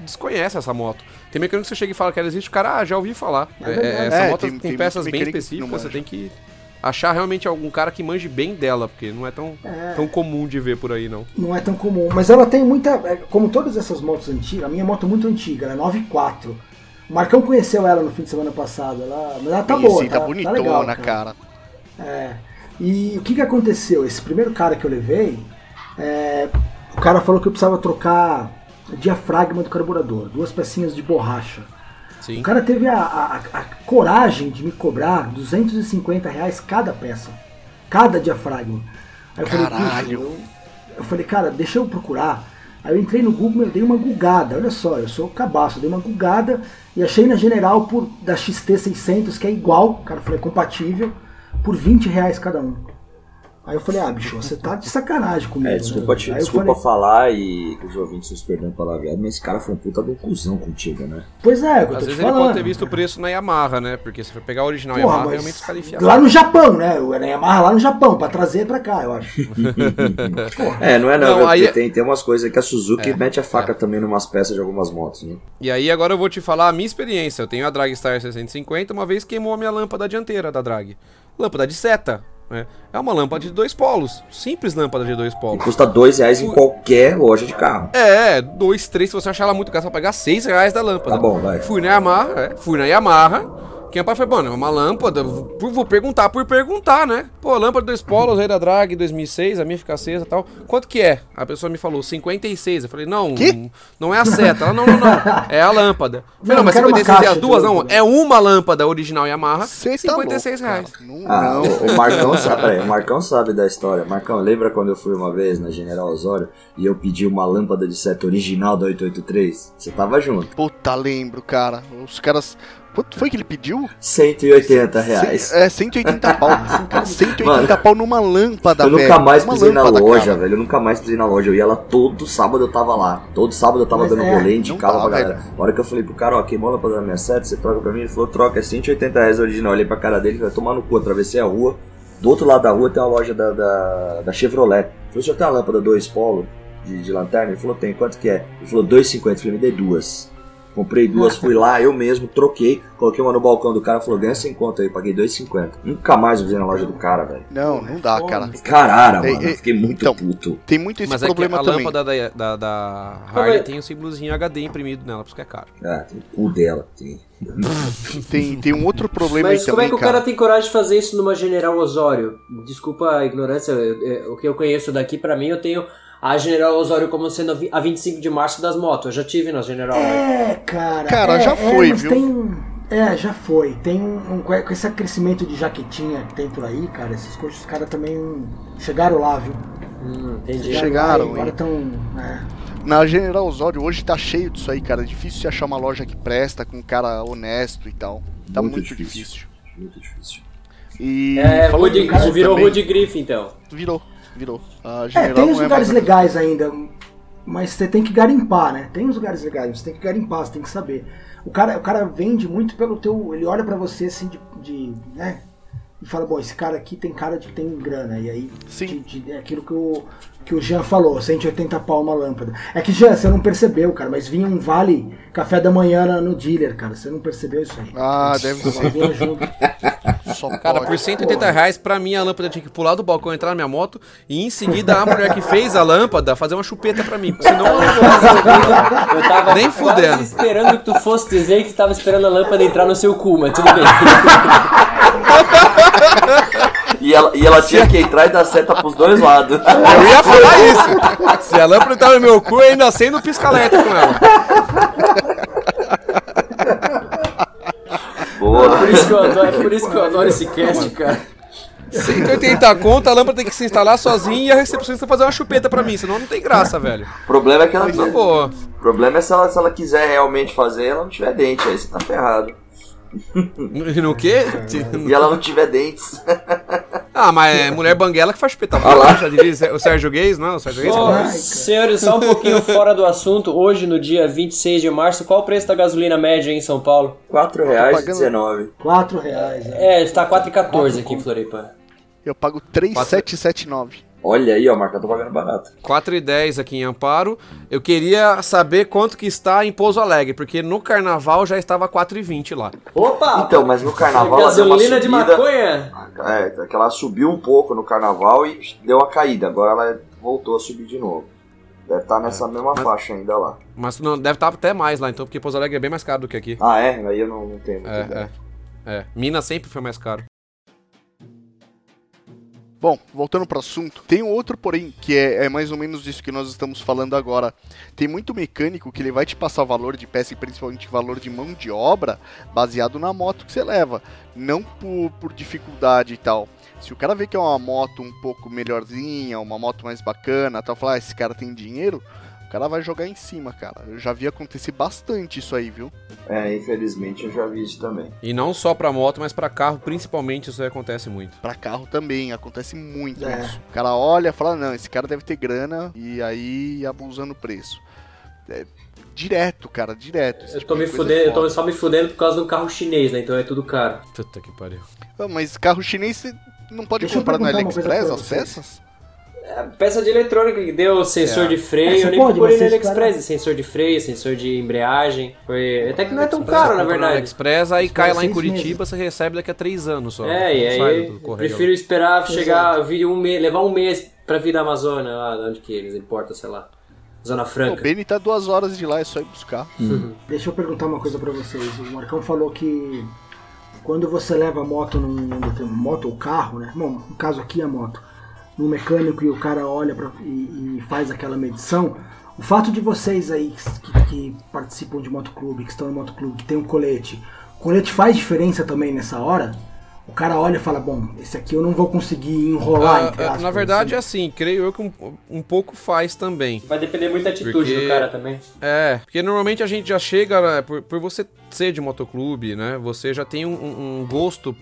S3: desconhece essa moto. Tem mecânico que você chega e fala que ela existe, o cara, ah, já ouvi falar.
S5: É
S3: É, essa
S1: É,
S3: moto
S1: tem-
S3: com
S1: tem
S3: peças bem específicas, você tem que achar realmente algum cara que manje bem dela, porque não é tão,
S5: É.
S3: tão comum de ver por aí, não.
S5: Não é tão comum. Mas ela tem muita. Como todas essas motos antigas, a minha moto é muito antiga, ela é 94. O Marcão conheceu ela no fim de semana passado. Ela, mas ela tá boa.
S1: Conheci,
S5: Tá,
S1: tá bonitona,
S5: legal,
S1: cara.
S5: É. E o que, que aconteceu? Esse primeiro cara que eu levei, é, o cara falou que eu precisava trocar diafragma do carburador, duas pecinhas de borracha.
S3: Sim.
S5: O cara teve a, a- a coragem de me cobrar 250 reais cada peça, cada diafragma. Aí eu falei,
S1: Caralho.
S5: "Puxa, eu, eu falei, cara, deixa eu procurar. Aí eu entrei no Google, eu dei uma gugada, olha só, eu sou cabaço, eu dei uma gugada e achei na General por, da XT600, que é igual, cara, falei, é compatível, por 20 reais cada um. Aí eu falei, ah, bicho, você tá de sacanagem comigo.
S4: É,
S5: né?
S4: desculpa, te,
S5: Aí eu
S4: desculpa
S5: falei,
S4: falar e os ouvintes se perdendo palavreado, mas esse cara foi um puta um cuzão contigo, né?
S5: Pois é, é o eu
S3: Às
S5: tô
S3: vezes
S5: te
S3: ele
S5: falando.
S3: pode ter visto o preço na Yamaha, né? Porque se for pegar a original
S5: Porra,
S3: Yamaha, realmente os caras enfiam.
S5: Lá no Japão, né? O Yamaha lá no Japão, pra trazer pra cá, eu acho. (laughs)
S4: É, não é não,
S3: Não, aí
S4: Porque
S3: é-
S4: tem, tem umas coisas que a Suzuki
S3: É,
S4: mete a faca também numas peças de algumas motos, né?
S3: E aí agora eu vou te falar a minha experiência. Eu tenho a Dragstar 650, uma vez queimou a minha lâmpada dianteira da Drag. Lâmpada de seta, né? É uma lâmpada de dois polos. Simples lâmpada de dois
S4: E
S3: polos.
S4: custa dois reais em qualquer loja de carro.
S3: É, dois, três, se você achar ela muito cara, você vai pagar seis reais da lâmpada.
S4: Tá bom, vai.
S3: Fui na Yamaha, é, fui na Yamaha. Quem é pai foi, mano, é uma lâmpada, vou vou perguntar por perguntar, né? Pô, lâmpada dois polos, rei da drag, 2006, a minha fica acesa e tal. Quanto que é? A pessoa me falou, 56. Eu falei, não,
S1: Quê?
S3: não é a seta. Ela, não, não, não, é a lâmpada. Eu falei, não, mas
S5: quero uma
S3: 56 é as duas? Não, é uma lâmpada original Yamaha,
S1: Cê tá
S3: 56
S1: louco,
S3: reais.
S1: Não,
S4: Ah,
S1: não.
S4: o, o Marcão sabe, peraí, o Marcão sabe da história. Marcão, lembra quando eu fui uma vez na General Osório e eu pedi uma lâmpada de seta original da 883? Você tava junto.
S1: Puta, lembro, cara. Os caras. Quanto foi que ele pediu?
S4: 180 reais.
S1: Cem- É, 180 pau. (laughs) Cara, 180
S4: Mano,
S1: pau numa lâmpada,
S4: eu
S1: velho.
S4: nunca mais pisei na loja,
S1: cara.
S4: velho. Eu nunca mais pisei na loja. Eu ia lá todo sábado, eu tava lá. Todo sábado eu tava
S5: Mas
S4: dando
S5: é,
S4: rolê, indicava pra galera. Na hora que eu falei pro cara, ó, queimou a lâmpada da minha seta, você troca pra mim? Ele falou, troca, é 180 reais original. Eu olhei pra cara dele falei, tomar no cu, atravessei a rua. Do outro lado da rua tem uma loja da, da, da Chevrolet. Eu falei, o senhor tem uma lâmpada 2 polo de, de lanterna? Ele falou, tem, quanto que é? Ele falou, 2,50. Eu falei, me dê duas. Comprei duas, fui lá, eu mesmo, troquei, coloquei uma no balcão do cara, falou, ganha 100 conto aí, paguei 2,50. Nunca mais usei na loja do cara, velho.
S1: Não, não dá, cara.
S4: Caralho,
S1: É,
S4: mano,
S1: é,
S4: eu fiquei muito
S1: então,
S4: puto.
S1: Tem muito esse
S3: Mas é que
S1: problema
S3: a
S1: também.
S3: lâmpada da, da, da Harley tem um símbolozinho HD imprimido nela, por isso que é caro.
S4: Ah, tem o cu dela. Tem. (laughs)
S1: Tem, tem um outro problema
S2: Mas
S1: aí
S2: como
S1: também,
S2: é que o cara tem coragem de fazer isso numa General Osório? Desculpa a ignorância, eu- eu- o que eu conheço daqui, pra mim, eu tenho a General Osório como sendo a vi- a 25 de março das motos. Eu já tive na General. né?
S5: É, cara.
S1: Cara,
S5: é,
S1: já
S5: é,
S1: foi,
S5: mas
S1: viu?
S5: Tem, é, já foi. Tem um, um- com esse crescimento de jaquetinha que tem por aí, cara, esses coisas, os caras também chegaram lá, viu?
S2: Hum, entendi.
S1: Chegaram,
S5: lá agora estão. É.
S1: Na General Osório hoje tá cheio disso aí, cara. É difícil você achar uma loja que presta, com um cara honesto e tal. Tá
S4: Muito
S1: muito,
S4: difícil.
S1: difícil.
S4: Muito difícil.
S1: E
S2: É, Rudy, virou
S1: também-
S2: Rudy Griffin, então.
S1: Virou, virou. A
S5: É, tem uns
S1: é
S5: lugares legais ainda, mas você tem que garimpar, né? Tem uns lugares legais, você tem que garimpar, você tem que saber. O cara, o cara vende muito pelo teu. Ele olha pra você assim de. de né? E fala, bom, esse cara aqui tem cara de que tem grana. E aí
S1: Sim.
S5: de- de- é aquilo que o, que o Jean falou, 180 pau uma lâmpada. É que, Jean, você não percebeu, cara, mas vinha um vale café da manhã no dealer, cara. Você não percebeu isso aí.
S1: Ah, deve ser.
S5: vinha junto.
S1: Só
S3: Cara,
S1: pode.
S3: por 180 reais, pra mim a lâmpada tinha que pular do balcão, entrar na minha moto e em seguida a mulher que fez a lâmpada fazer uma chupeta pra mim. porque Senão eu não vou fazer.
S2: Eu tava
S3: Nem fudendo.
S2: esperando que tu fosse dizer que tava esperando a lâmpada entrar no seu cu, mas tudo bem.
S4: E ela, e ela tinha que entrar e dar seta pros dois lados.
S3: Eu ia falar isso. Se a lâmpada tava no meu cu, eu ainda acendo o pisca-alerta com ela.
S4: Boa.
S2: Por isso que eu adoro, é por isso que eu adoro esse cast, cara.
S3: 180 conto, a lâmpada tem que se instalar sozinha e a recepcionista fazer uma chupeta pra mim, senão não tem graça, velho.
S4: O problema é que ela.
S3: Mas, pô,
S4: O problema é se ela, se ela quiser realmente fazer, ela não tiver dente, aí você tá ferrado.
S3: no quê? (laughs)
S4: E ela não tiver dentes. (laughs)
S3: Ah, mas é mulher banguela que faz chupeta
S4: Ah lá.
S3: Já diria o Sérgio Gays, não? O Sérgio Gays
S5: cara.
S2: senhores, só um pouquinho fora do assunto. Hoje, no dia 26 de março, qual o preço da gasolina média em São Paulo?
S4: R$4,19.
S5: 4 reais. né?
S2: É, está 4,14 aqui em Floripa.
S1: Eu pago 3,779.
S4: Olha aí, ó, Marca, tô pagando barato.
S3: 4,10 aqui em Amparo. Eu queria saber quanto que está em Pouso Alegre, porque no carnaval já estava 4,20 lá.
S2: Opa!
S4: Então, mas no carnaval ela deu uma
S2: gasolina de maconha?
S4: É, que ela subiu um pouco no carnaval e deu uma caída. Agora ela voltou a subir de novo. Deve estar nessa mesma faixa ainda lá.
S3: Mas não, deve estar até mais lá, então, porque Pouso Alegre é bem mais caro do que aqui.
S4: Ah, é? Aí eu não, não tenho muito
S3: É, é. É. Minas sempre foi mais caro.
S1: Bom, voltando pro assunto, tem um outro porém, que é, é mais ou menos disso que nós estamos falando agora. Tem muito mecânico que ele vai te passar valor de peça e principalmente valor de mão de obra baseado na moto que você leva, não por, por dificuldade e tal. Se o cara vê que é uma moto um pouco melhorzinha, uma moto mais bacana, tal, falar, ah, esse cara tem dinheiro, o cara vai jogar em cima, cara. Eu já vi acontecer bastante isso aí, viu?
S4: É, infelizmente eu já vi isso também.
S3: E não só pra moto, mas pra carro, principalmente, isso aí acontece muito.
S1: Pra carro também, acontece muito
S5: É.
S1: isso. O cara olha e fala, não, esse cara deve ter grana e aí abusando o preço. É, direto, cara, direto.
S2: Eu
S1: tipo
S2: tô me
S1: de coisa
S2: fudendo,
S1: é
S2: eu tô só me fudendo por causa do carro chinês, né? Então é tudo caro.
S3: Puta que pariu.
S1: Ah, Mas carro chinês você não pode
S5: Deixa
S1: comprar no AliExpress as peças?
S2: É, peça de eletrônica que deu sensor
S3: É.
S2: de freio,
S5: É, você
S2: eu nem procurei no AliExpress. Sensor de freio, sensor de embreagem. Foi... Até que não é tão caro, na verdade.
S3: AliExpress, aí cai lá em Curitiba, você recebe daqui a três anos só.
S2: É, e aí prefiro esperar
S5: Exato.
S2: chegar, vir um mês, levar um mês pra vir da Amazônia, lá de onde que eles importam, sei lá. Zona
S1: O
S2: Franca.
S1: Beni tá duas horas de lá, é só ir buscar.
S5: Deixa eu perguntar uma coisa pra vocês. O Marcão falou que quando você leva a moto num, num determinado- moto ou carro, né? Bom, no caso aqui é a moto, num mecânico e o cara olha pra, e, e faz aquela medição, o fato de vocês aí que, que participam de motoclube, que estão em motoclube, que tem um colete, o colete faz diferença também nessa hora? O cara olha e fala, bom, esse aqui eu não vou conseguir enrolar,
S3: Ah, ah,
S5: aspas,
S3: na verdade, é
S5: assim.
S3: assim, creio eu que um, um pouco faz também.
S2: Vai depender muito da atitude
S3: Porque-
S2: do cara também.
S3: É, porque normalmente a gente já chega, né, por, por você ser de motoclube, né? Você já tem um- um gosto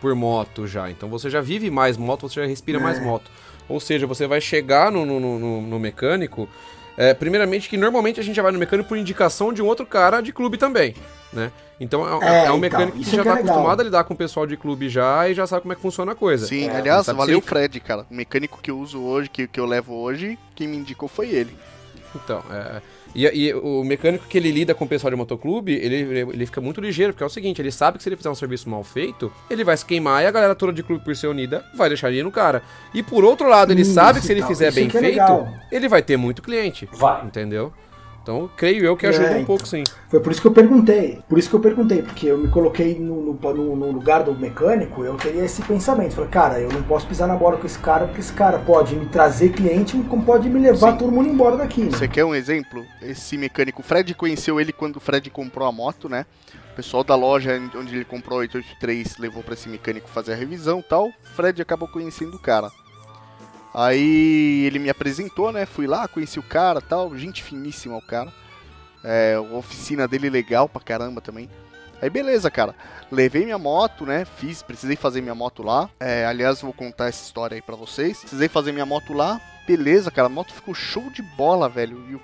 S3: por moto já. Então você já vive mais moto, você já respira mais moto. Ou seja, você vai chegar no, no, no- no mecânico. é, primeiramente, que normalmente a gente já vai no mecânico por indicação de um outro cara de clube também, né? Então é,
S5: É,
S3: é um
S5: então,
S3: mecânico
S5: isso
S3: que já
S5: que é
S3: tá
S5: legal.
S3: acostumado a lidar com o pessoal de clube já e já sabe como é que funciona a coisa.
S1: Sim,
S2: É,
S1: aliás, valeu o Fred, cara. O mecânico que eu uso hoje, que, que eu levo hoje, quem me indicou foi ele.
S3: Então, é. E, e o mecânico que ele lida com o pessoal de motoclube, ele, ele, fica muito ligeiro, porque é o seguinte, ele sabe que se ele fizer um serviço mal feito, ele vai se queimar e a galera toda de clube por ser unida vai deixar ele no cara. E por outro lado, ele
S5: Isso
S3: sabe que se ele fizer bem
S5: é
S3: feito, ele vai ter muito cliente.
S2: Vai.
S3: Entendeu? Então, creio eu que ajuda
S5: É,
S3: um pouco sim.
S5: Foi por isso que eu perguntei. Por isso que eu perguntei, porque eu me coloquei no, no, no- lugar do mecânico, eu teria esse pensamento. Falei, cara, eu não posso pisar na bola com esse cara, porque esse cara pode me trazer cliente, como pode me levar
S1: Sim.
S5: todo mundo embora daqui. né?
S1: Você quer um exemplo? Esse mecânico, o Fred conheceu ele quando o Fred comprou a moto, né? O pessoal da loja onde ele comprou a 883 levou pra esse mecânico fazer a revisão e tal. O Fred acabou conhecendo o cara. Aí ele me apresentou, né? Fui lá, conheci o cara tal. Gente finíssima o cara. É, oficina dele legal pra caramba também. Aí beleza, cara. Levei minha moto, né? Fiz, precisei fazer minha moto lá. É, aliás, vou contar essa história aí pra vocês. Precisei fazer minha moto lá. Beleza, cara. A moto ficou show de bola, velho. E o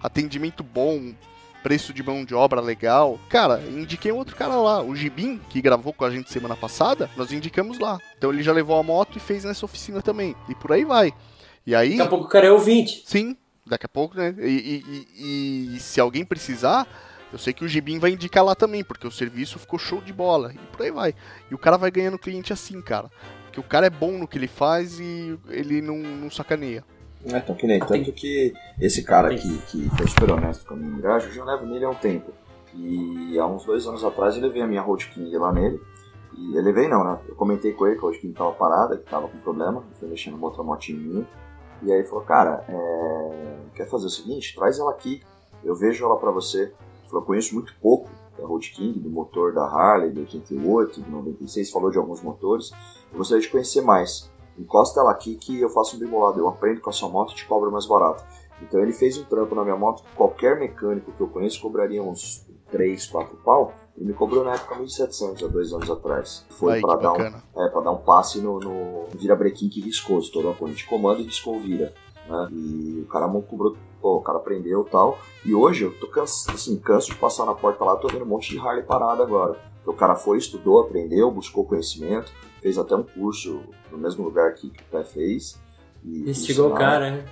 S1: atendimento bom, preço de mão de obra legal. Cara, indiquei outro cara lá, o Gibim, que gravou com a gente semana passada. Nós indicamos lá. Então ele já levou a moto e fez nessa oficina também. E por aí vai. E aí.
S2: Daqui a pouco o cara é ouvinte.
S1: Sim, daqui a pouco, né? E, e- e- e se alguém precisar, eu sei que o Gibim vai indicar lá também, porque o serviço ficou show de bola. E por aí vai. E o cara vai ganhando cliente assim, cara. Porque o cara é bom no que ele faz e ele não, não sacaneia.
S4: É, então que nem tanto que esse cara aqui, que foi super honesto com a minha embreagem, eu já levo nele há um tempo. E há uns dois anos atrás eu levei a minha Road King lá nele. E eu levei não, né? Eu comentei com ele que a Road King tava parada, que tava com problema, que foi mexendo numa outra motinha minha. E aí ele falou, cara, é... quer fazer o seguinte? Traz ela aqui, eu vejo ela pra você. Ele falou, eu conheço muito pouco da Road King, do motor da Harley, do 88, do 96, falou de alguns motores. Eu gostaria de conhecer mais encosta ela aqui que eu faço um bimbolado, eu aprendo com a sua moto e te cobro mais barato. Então ele fez um trampo na minha moto que qualquer mecânico que eu conheço cobraria uns 3, 4 pau, Ele me cobrou na época 1.700, há dois anos atrás. Foi
S1: que
S4: dar um, é, dar um passe no, no virabrequim que riscou, estourou a corrente de comando e riscou vira. Né? E o cara cobrou, pô, o cara prendeu e tal. E hoje eu tô canso, assim, canso de passar na porta lá, tô vendo um monte de Harley parado agora. Porque o cara foi, estudou, aprendeu, buscou conhecimento, fez até um curso no mesmo lugar que, que o Pé fez. E
S2: Instigou o cara, né?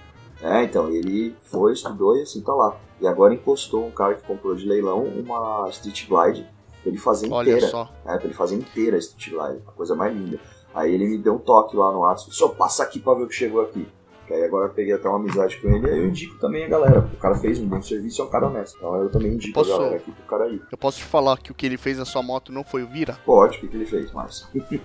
S4: é, então, ele foi, estudou e assim tá lá. E agora encostou um cara que comprou de leilão uma Street Glide pra ele fazer
S1: Olha
S4: inteira.
S1: só.
S4: É, pra ele fazer inteira a Street Glide, a coisa mais linda. Aí ele me deu um toque lá no WhatsApp, só passa aqui pra ver o que chegou aqui. Que aí agora eu peguei até uma amizade com ele e aí eu indico também a galera. porque O cara fez um bom serviço e é um cara honesto. Então eu também indico
S1: Posso-
S4: a galera aqui pro cara aí.
S1: Eu posso te falar que o que ele fez na sua moto não foi o Vira?
S4: Pode, o que, que ele fez, Márcio? (laughs)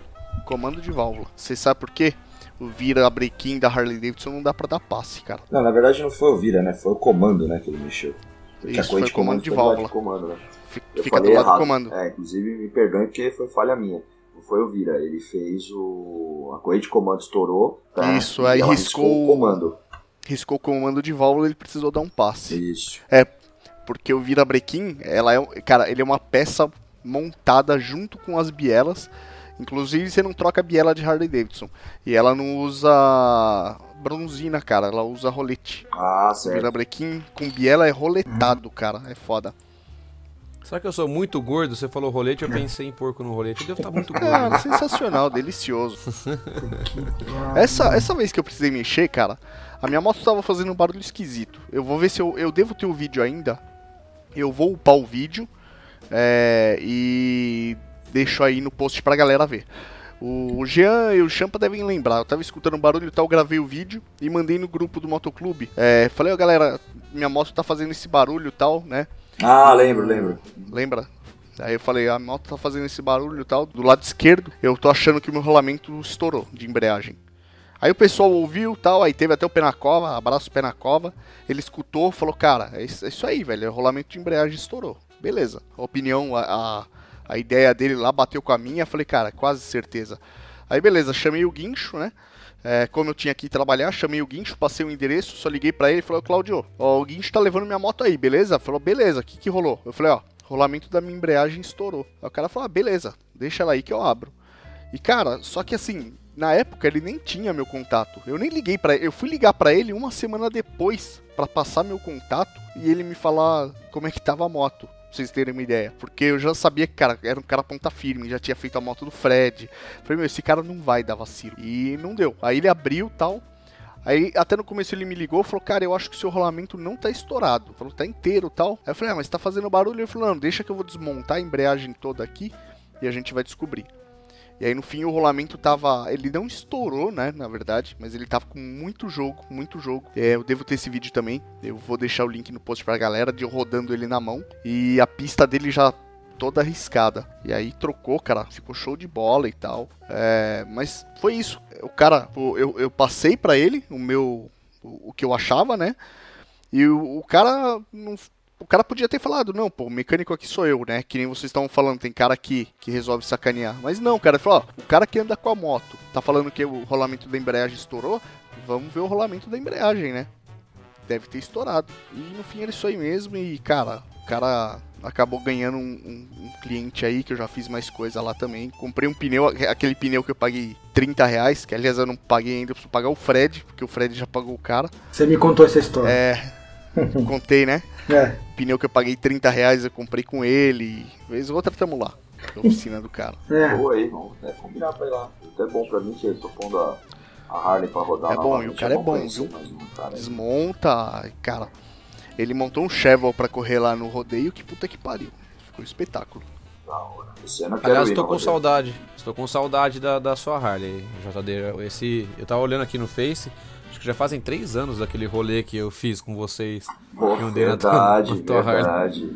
S1: Comando de válvula. Você sabe por quê? O Vira breaking da Harley Davidson não dá pra dar passe, cara.
S4: Não, na verdade não foi o Vira, né? Foi o comando, né, que ele mexeu. Porque
S1: Isso, foi comando de
S4: do
S1: válvula.
S4: comando, né?
S1: Fica, do lado do
S4: errado.
S1: comando.
S4: É, inclusive me perdoe porque foi falha minha. Não foi o Vira, ele fez o. A correia de comando estourou. Tá?
S1: Isso, aí
S4: ela
S1: riscou
S4: o comando.
S1: Riscou o comando de válvula ele precisou dar um passe.
S4: Isso.
S1: Porque o Vira Brequim, ela é, cara, ele é uma peça montada junto com as bielas. Inclusive você não troca a biela de Harley Davidson. E ela não usa bronzina, cara, ela usa rolete.
S4: Ah, certo.
S1: Vira Brequim com biela é roletado, cara, é foda.
S3: Será que eu sou muito gordo? Você falou rolete, eu pensei em porco no rolete. Eu devo estar muito (laughs) gordo.
S1: Cara, sensacional, delicioso. (laughs) Essa, essa vez que eu precisei mexer, cara, a minha moto tava fazendo um barulho esquisito. Eu vou ver se eu, eu devo ter o vídeo ainda. Eu vou upar o vídeo é, e deixo aí no post pra galera ver. O Jean e o Champa devem lembrar. Eu tava escutando um barulho e tal, gravei o vídeo e mandei no grupo do Motoclube. É, falei, ó galera, minha moto tá fazendo esse barulho e tal, né?
S4: Ah, lembro, lembro.
S1: Lembra? Aí eu falei, a moto tá fazendo esse barulho e tal. Do lado esquerdo, eu tô achando que o meu rolamento estourou de embreagem. Aí o pessoal ouviu tal, aí teve até o Penacova, abraço Penacova. Ele escutou, falou, cara, é isso, é isso aí, velho, o rolamento de embreagem estourou. Beleza. A opinião, a, a, a ideia dele lá bateu com a minha, falei, cara, quase certeza. Aí beleza, chamei o guincho, né? É, como eu tinha que trabalhar, chamei o guincho, passei o endereço, só liguei pra ele e falei, Claudio, ó, o guincho tá levando minha moto aí, beleza? Falou, beleza, o que que rolou? Eu falei, ó, rolamento da minha embreagem estourou. Aí o cara falou, ah, beleza, deixa ela aí que eu abro. E cara, só que assim, na época ele nem tinha meu contato. Eu nem liguei pra ele, eu fui ligar pra ele uma semana depois pra passar meu contato e ele me falar como é que tava a moto. Pra vocês terem uma ideia. Porque eu já sabia que, cara, era um cara ponta firme, já tinha feito a moto do Fred. Falei, meu, esse cara não vai dar vacilo. E não deu. Aí ele abriu tal. Aí até no começo ele me ligou falou, cara, eu acho que o seu rolamento não tá estourado. Falou, tá inteiro tal. Aí eu falei, ah, mas tá fazendo barulho? Ele falou, não, deixa que eu vou desmontar a embreagem toda aqui e a gente vai descobrir. E aí no fim o rolamento tava. Ele não estourou, né? Na verdade, mas ele tava com muito jogo, muito jogo. É, eu devo ter esse vídeo também. Eu vou deixar o link no post pra galera de eu rodando ele na mão. E a pista dele já toda arriscada. E aí trocou, cara, ficou show de bola e tal. É, mas foi isso. O cara, eu, eu passei pra ele o meu. O, o que eu achava, né? E o, o cara não. O cara podia ter falado, não, pô, o mecânico aqui sou eu, né? Que nem vocês estavam falando, tem cara aqui que resolve sacanear. Mas não, cara, falou, ó, o cara que anda com a moto tá falando que o rolamento da embreagem estourou, vamos ver o rolamento da embreagem, né? Deve ter estourado. E no fim era isso aí mesmo, e cara, o cara acabou ganhando um, um- um cliente aí, que eu já fiz mais coisa lá também. Comprei um pneu, aquele pneu que eu paguei 30 reais, que aliás eu não paguei ainda, eu preciso pagar o Fred, porque o Fred já pagou o cara.
S5: Você me contou essa história.
S1: É, (laughs) contei, né?
S5: É.
S1: pneu que eu paguei 30 reais, eu comprei com ele. Vez ou outra tamo lá. Na oficina do cara.
S5: É.
S4: Boa aí, vamos até combinar pra ir lá. Até bom pra mim que eu tô pondo a, a Harley pra rodar
S1: É bom, e o cara é bom,
S4: conhecer
S1: viu?
S4: um cara.
S1: Desmonta, cara. Ele montou um Chevrolet pra correr lá no rodeio, que puta que pariu. Ficou espetáculo.
S4: Da hora. Eu quero
S3: Aliás, estou com saudade. Estou com saudade da, da sua Harley, JD. Esse, eu tava olhando aqui no Face. Acho que já fazem três anos daquele rolê que eu fiz com vocês.
S4: Pô,
S3: na tua-
S4: verdade,
S3: na tua Harley.
S4: verdade.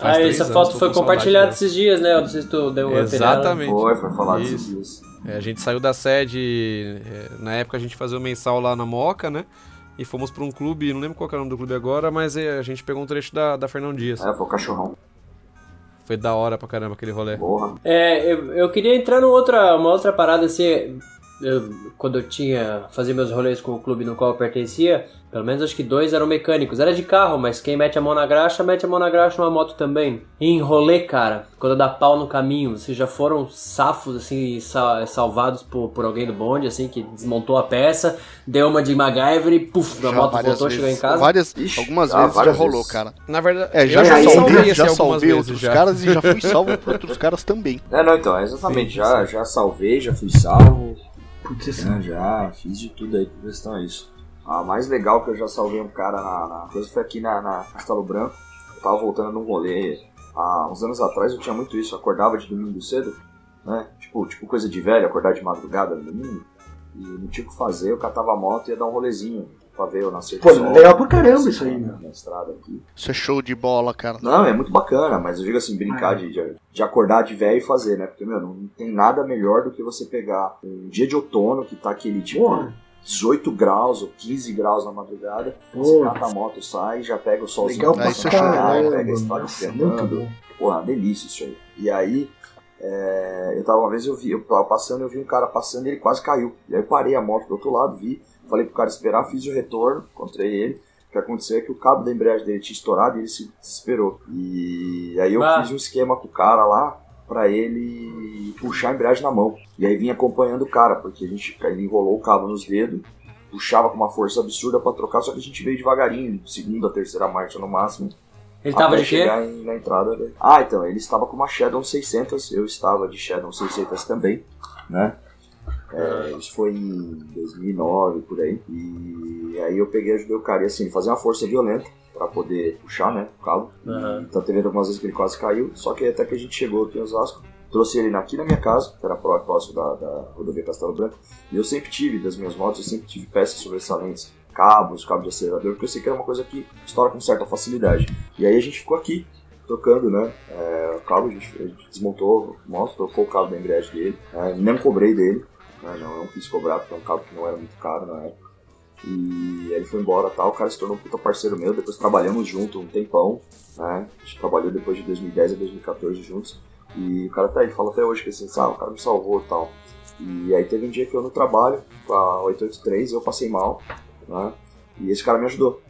S2: Ah, essa
S3: anos,
S2: foto foi compartilhada esses dias, né? Eu não sei se tu deu.
S3: Exatamente.
S4: Foi, foi falado esses dias.
S3: É, a gente saiu da sede. é, na época a gente fazia o mensal lá na Moca, né? E fomos pra um clube, não lembro qual era o nome do clube agora, mas é, a gente pegou um trecho da, da Fernão Dias.
S4: É, foi o cachorrão.
S3: Foi da hora pra caramba aquele rolê.
S4: Porra.
S2: É, eu, eu queria entrar numa outra, uma outra parada assim. Eu, quando eu tinha fazia meus rolês com o clube no qual eu pertencia, pelo menos acho que dois eram mecânicos. Era de carro, mas quem mete a mão na graxa, mete a mão na graxa numa moto também. E em rolê, cara, quando dá pau no caminho, vocês já foram safos, assim, salvados por, por alguém do bonde, assim, que desmontou a peça, deu uma de MacGyver e puf, a moto voltou,
S1: vezes.
S2: chegou em casa?
S1: Várias, Ixi, algumas ah, vezes já rolou, vezes. cara.
S3: Na verdade,
S1: é, já, já, já salvei, já salvei outros já. caras e já fui (laughs) salvo por outros caras também.
S4: É, não, então, exatamente, sim, já, já salvei, já fui salvo. Putz, é, já fiz de tudo aí por questão é isso. A mais legal que eu já salvei um cara na, na coisa foi aqui na, na Castelo Branco. Eu tava voltando num rolê há uns anos atrás, eu tinha muito isso, eu acordava de domingo cedo, né? Tipo, tipo coisa de velho, acordar de madrugada no domingo. E não tinha o que fazer, eu catava a moto e ia dar um rolezinho pra ver o nascer
S5: Pô, sol, legal pra caramba isso aí,
S4: né? Na estrada aqui.
S1: Isso é show de bola, cara.
S4: Não, é muito bacana, mas eu digo assim, brincar ah, é. de, de acordar de velho e fazer, né? Porque, meu, não tem nada melhor do que você pegar um dia de outono que tá aquele tipo. Porra 18 graus ou 15 graus na madrugada, Pô. você cata a moto, sai, já pega o solzinho
S5: Legal pra
S4: caralho, pega a estrada esquentando. Porra, delícia isso aí. E aí, é, eu tava uma vez, eu vi, eu tava passando, eu vi um cara passando e ele quase caiu. E aí eu parei a moto do outro lado, vi, falei pro cara esperar, fiz o retorno, encontrei ele. O que aconteceu é que o cabo da embreagem dele tinha estourado e ele se desesperou. E aí eu ah. fiz um esquema com o cara lá, para ele puxar a embreagem na mão. E aí vinha acompanhando o cara, porque a gente ele enrolou o cabo nos dedos, puxava com uma força absurda para trocar, só que a gente veio devagarinho, segunda, terceira marcha no máximo.
S2: Ele tava de quê?
S4: Em, na entrada. Ah, então, ele estava com uma Shadow 600, eu estava de Shadow 600 também, né? É, isso foi em 2009, por aí. E aí eu peguei e ajudei o cara, e assim, fazer uma força violenta para poder puxar, né, o cabo. Uhum. Então teve algumas vezes que ele quase caiu, só que até que a gente chegou aqui em Osasco, trouxe ele aqui na minha casa, que era próximo da, da rodovia Castelo Branco, e eu sempre tive, das minhas motos, eu sempre tive peças sobressalentes, cabos, cabos de acelerador, porque eu sei que era uma coisa que estoura com certa facilidade. E aí a gente ficou aqui, trocando, né, é, o cabo, a gente, a gente, desmontou a moto, trocou o cabo da embreagem dele, é, não cobrei dele, né, não, não quis cobrar, porque é um cabo que não era muito caro na época. E ele foi embora tal, o cara se tornou um puta parceiro meu, depois trabalhamos junto um tempão, né? A gente trabalhou depois de 2010 a 2014 juntos. E o cara tá aí, fala até hoje que assim, sabe, o cara me salvou e tal. E aí teve um dia que eu no trabalho, com a 883, eu passei mal, né? E esse cara me ajudou.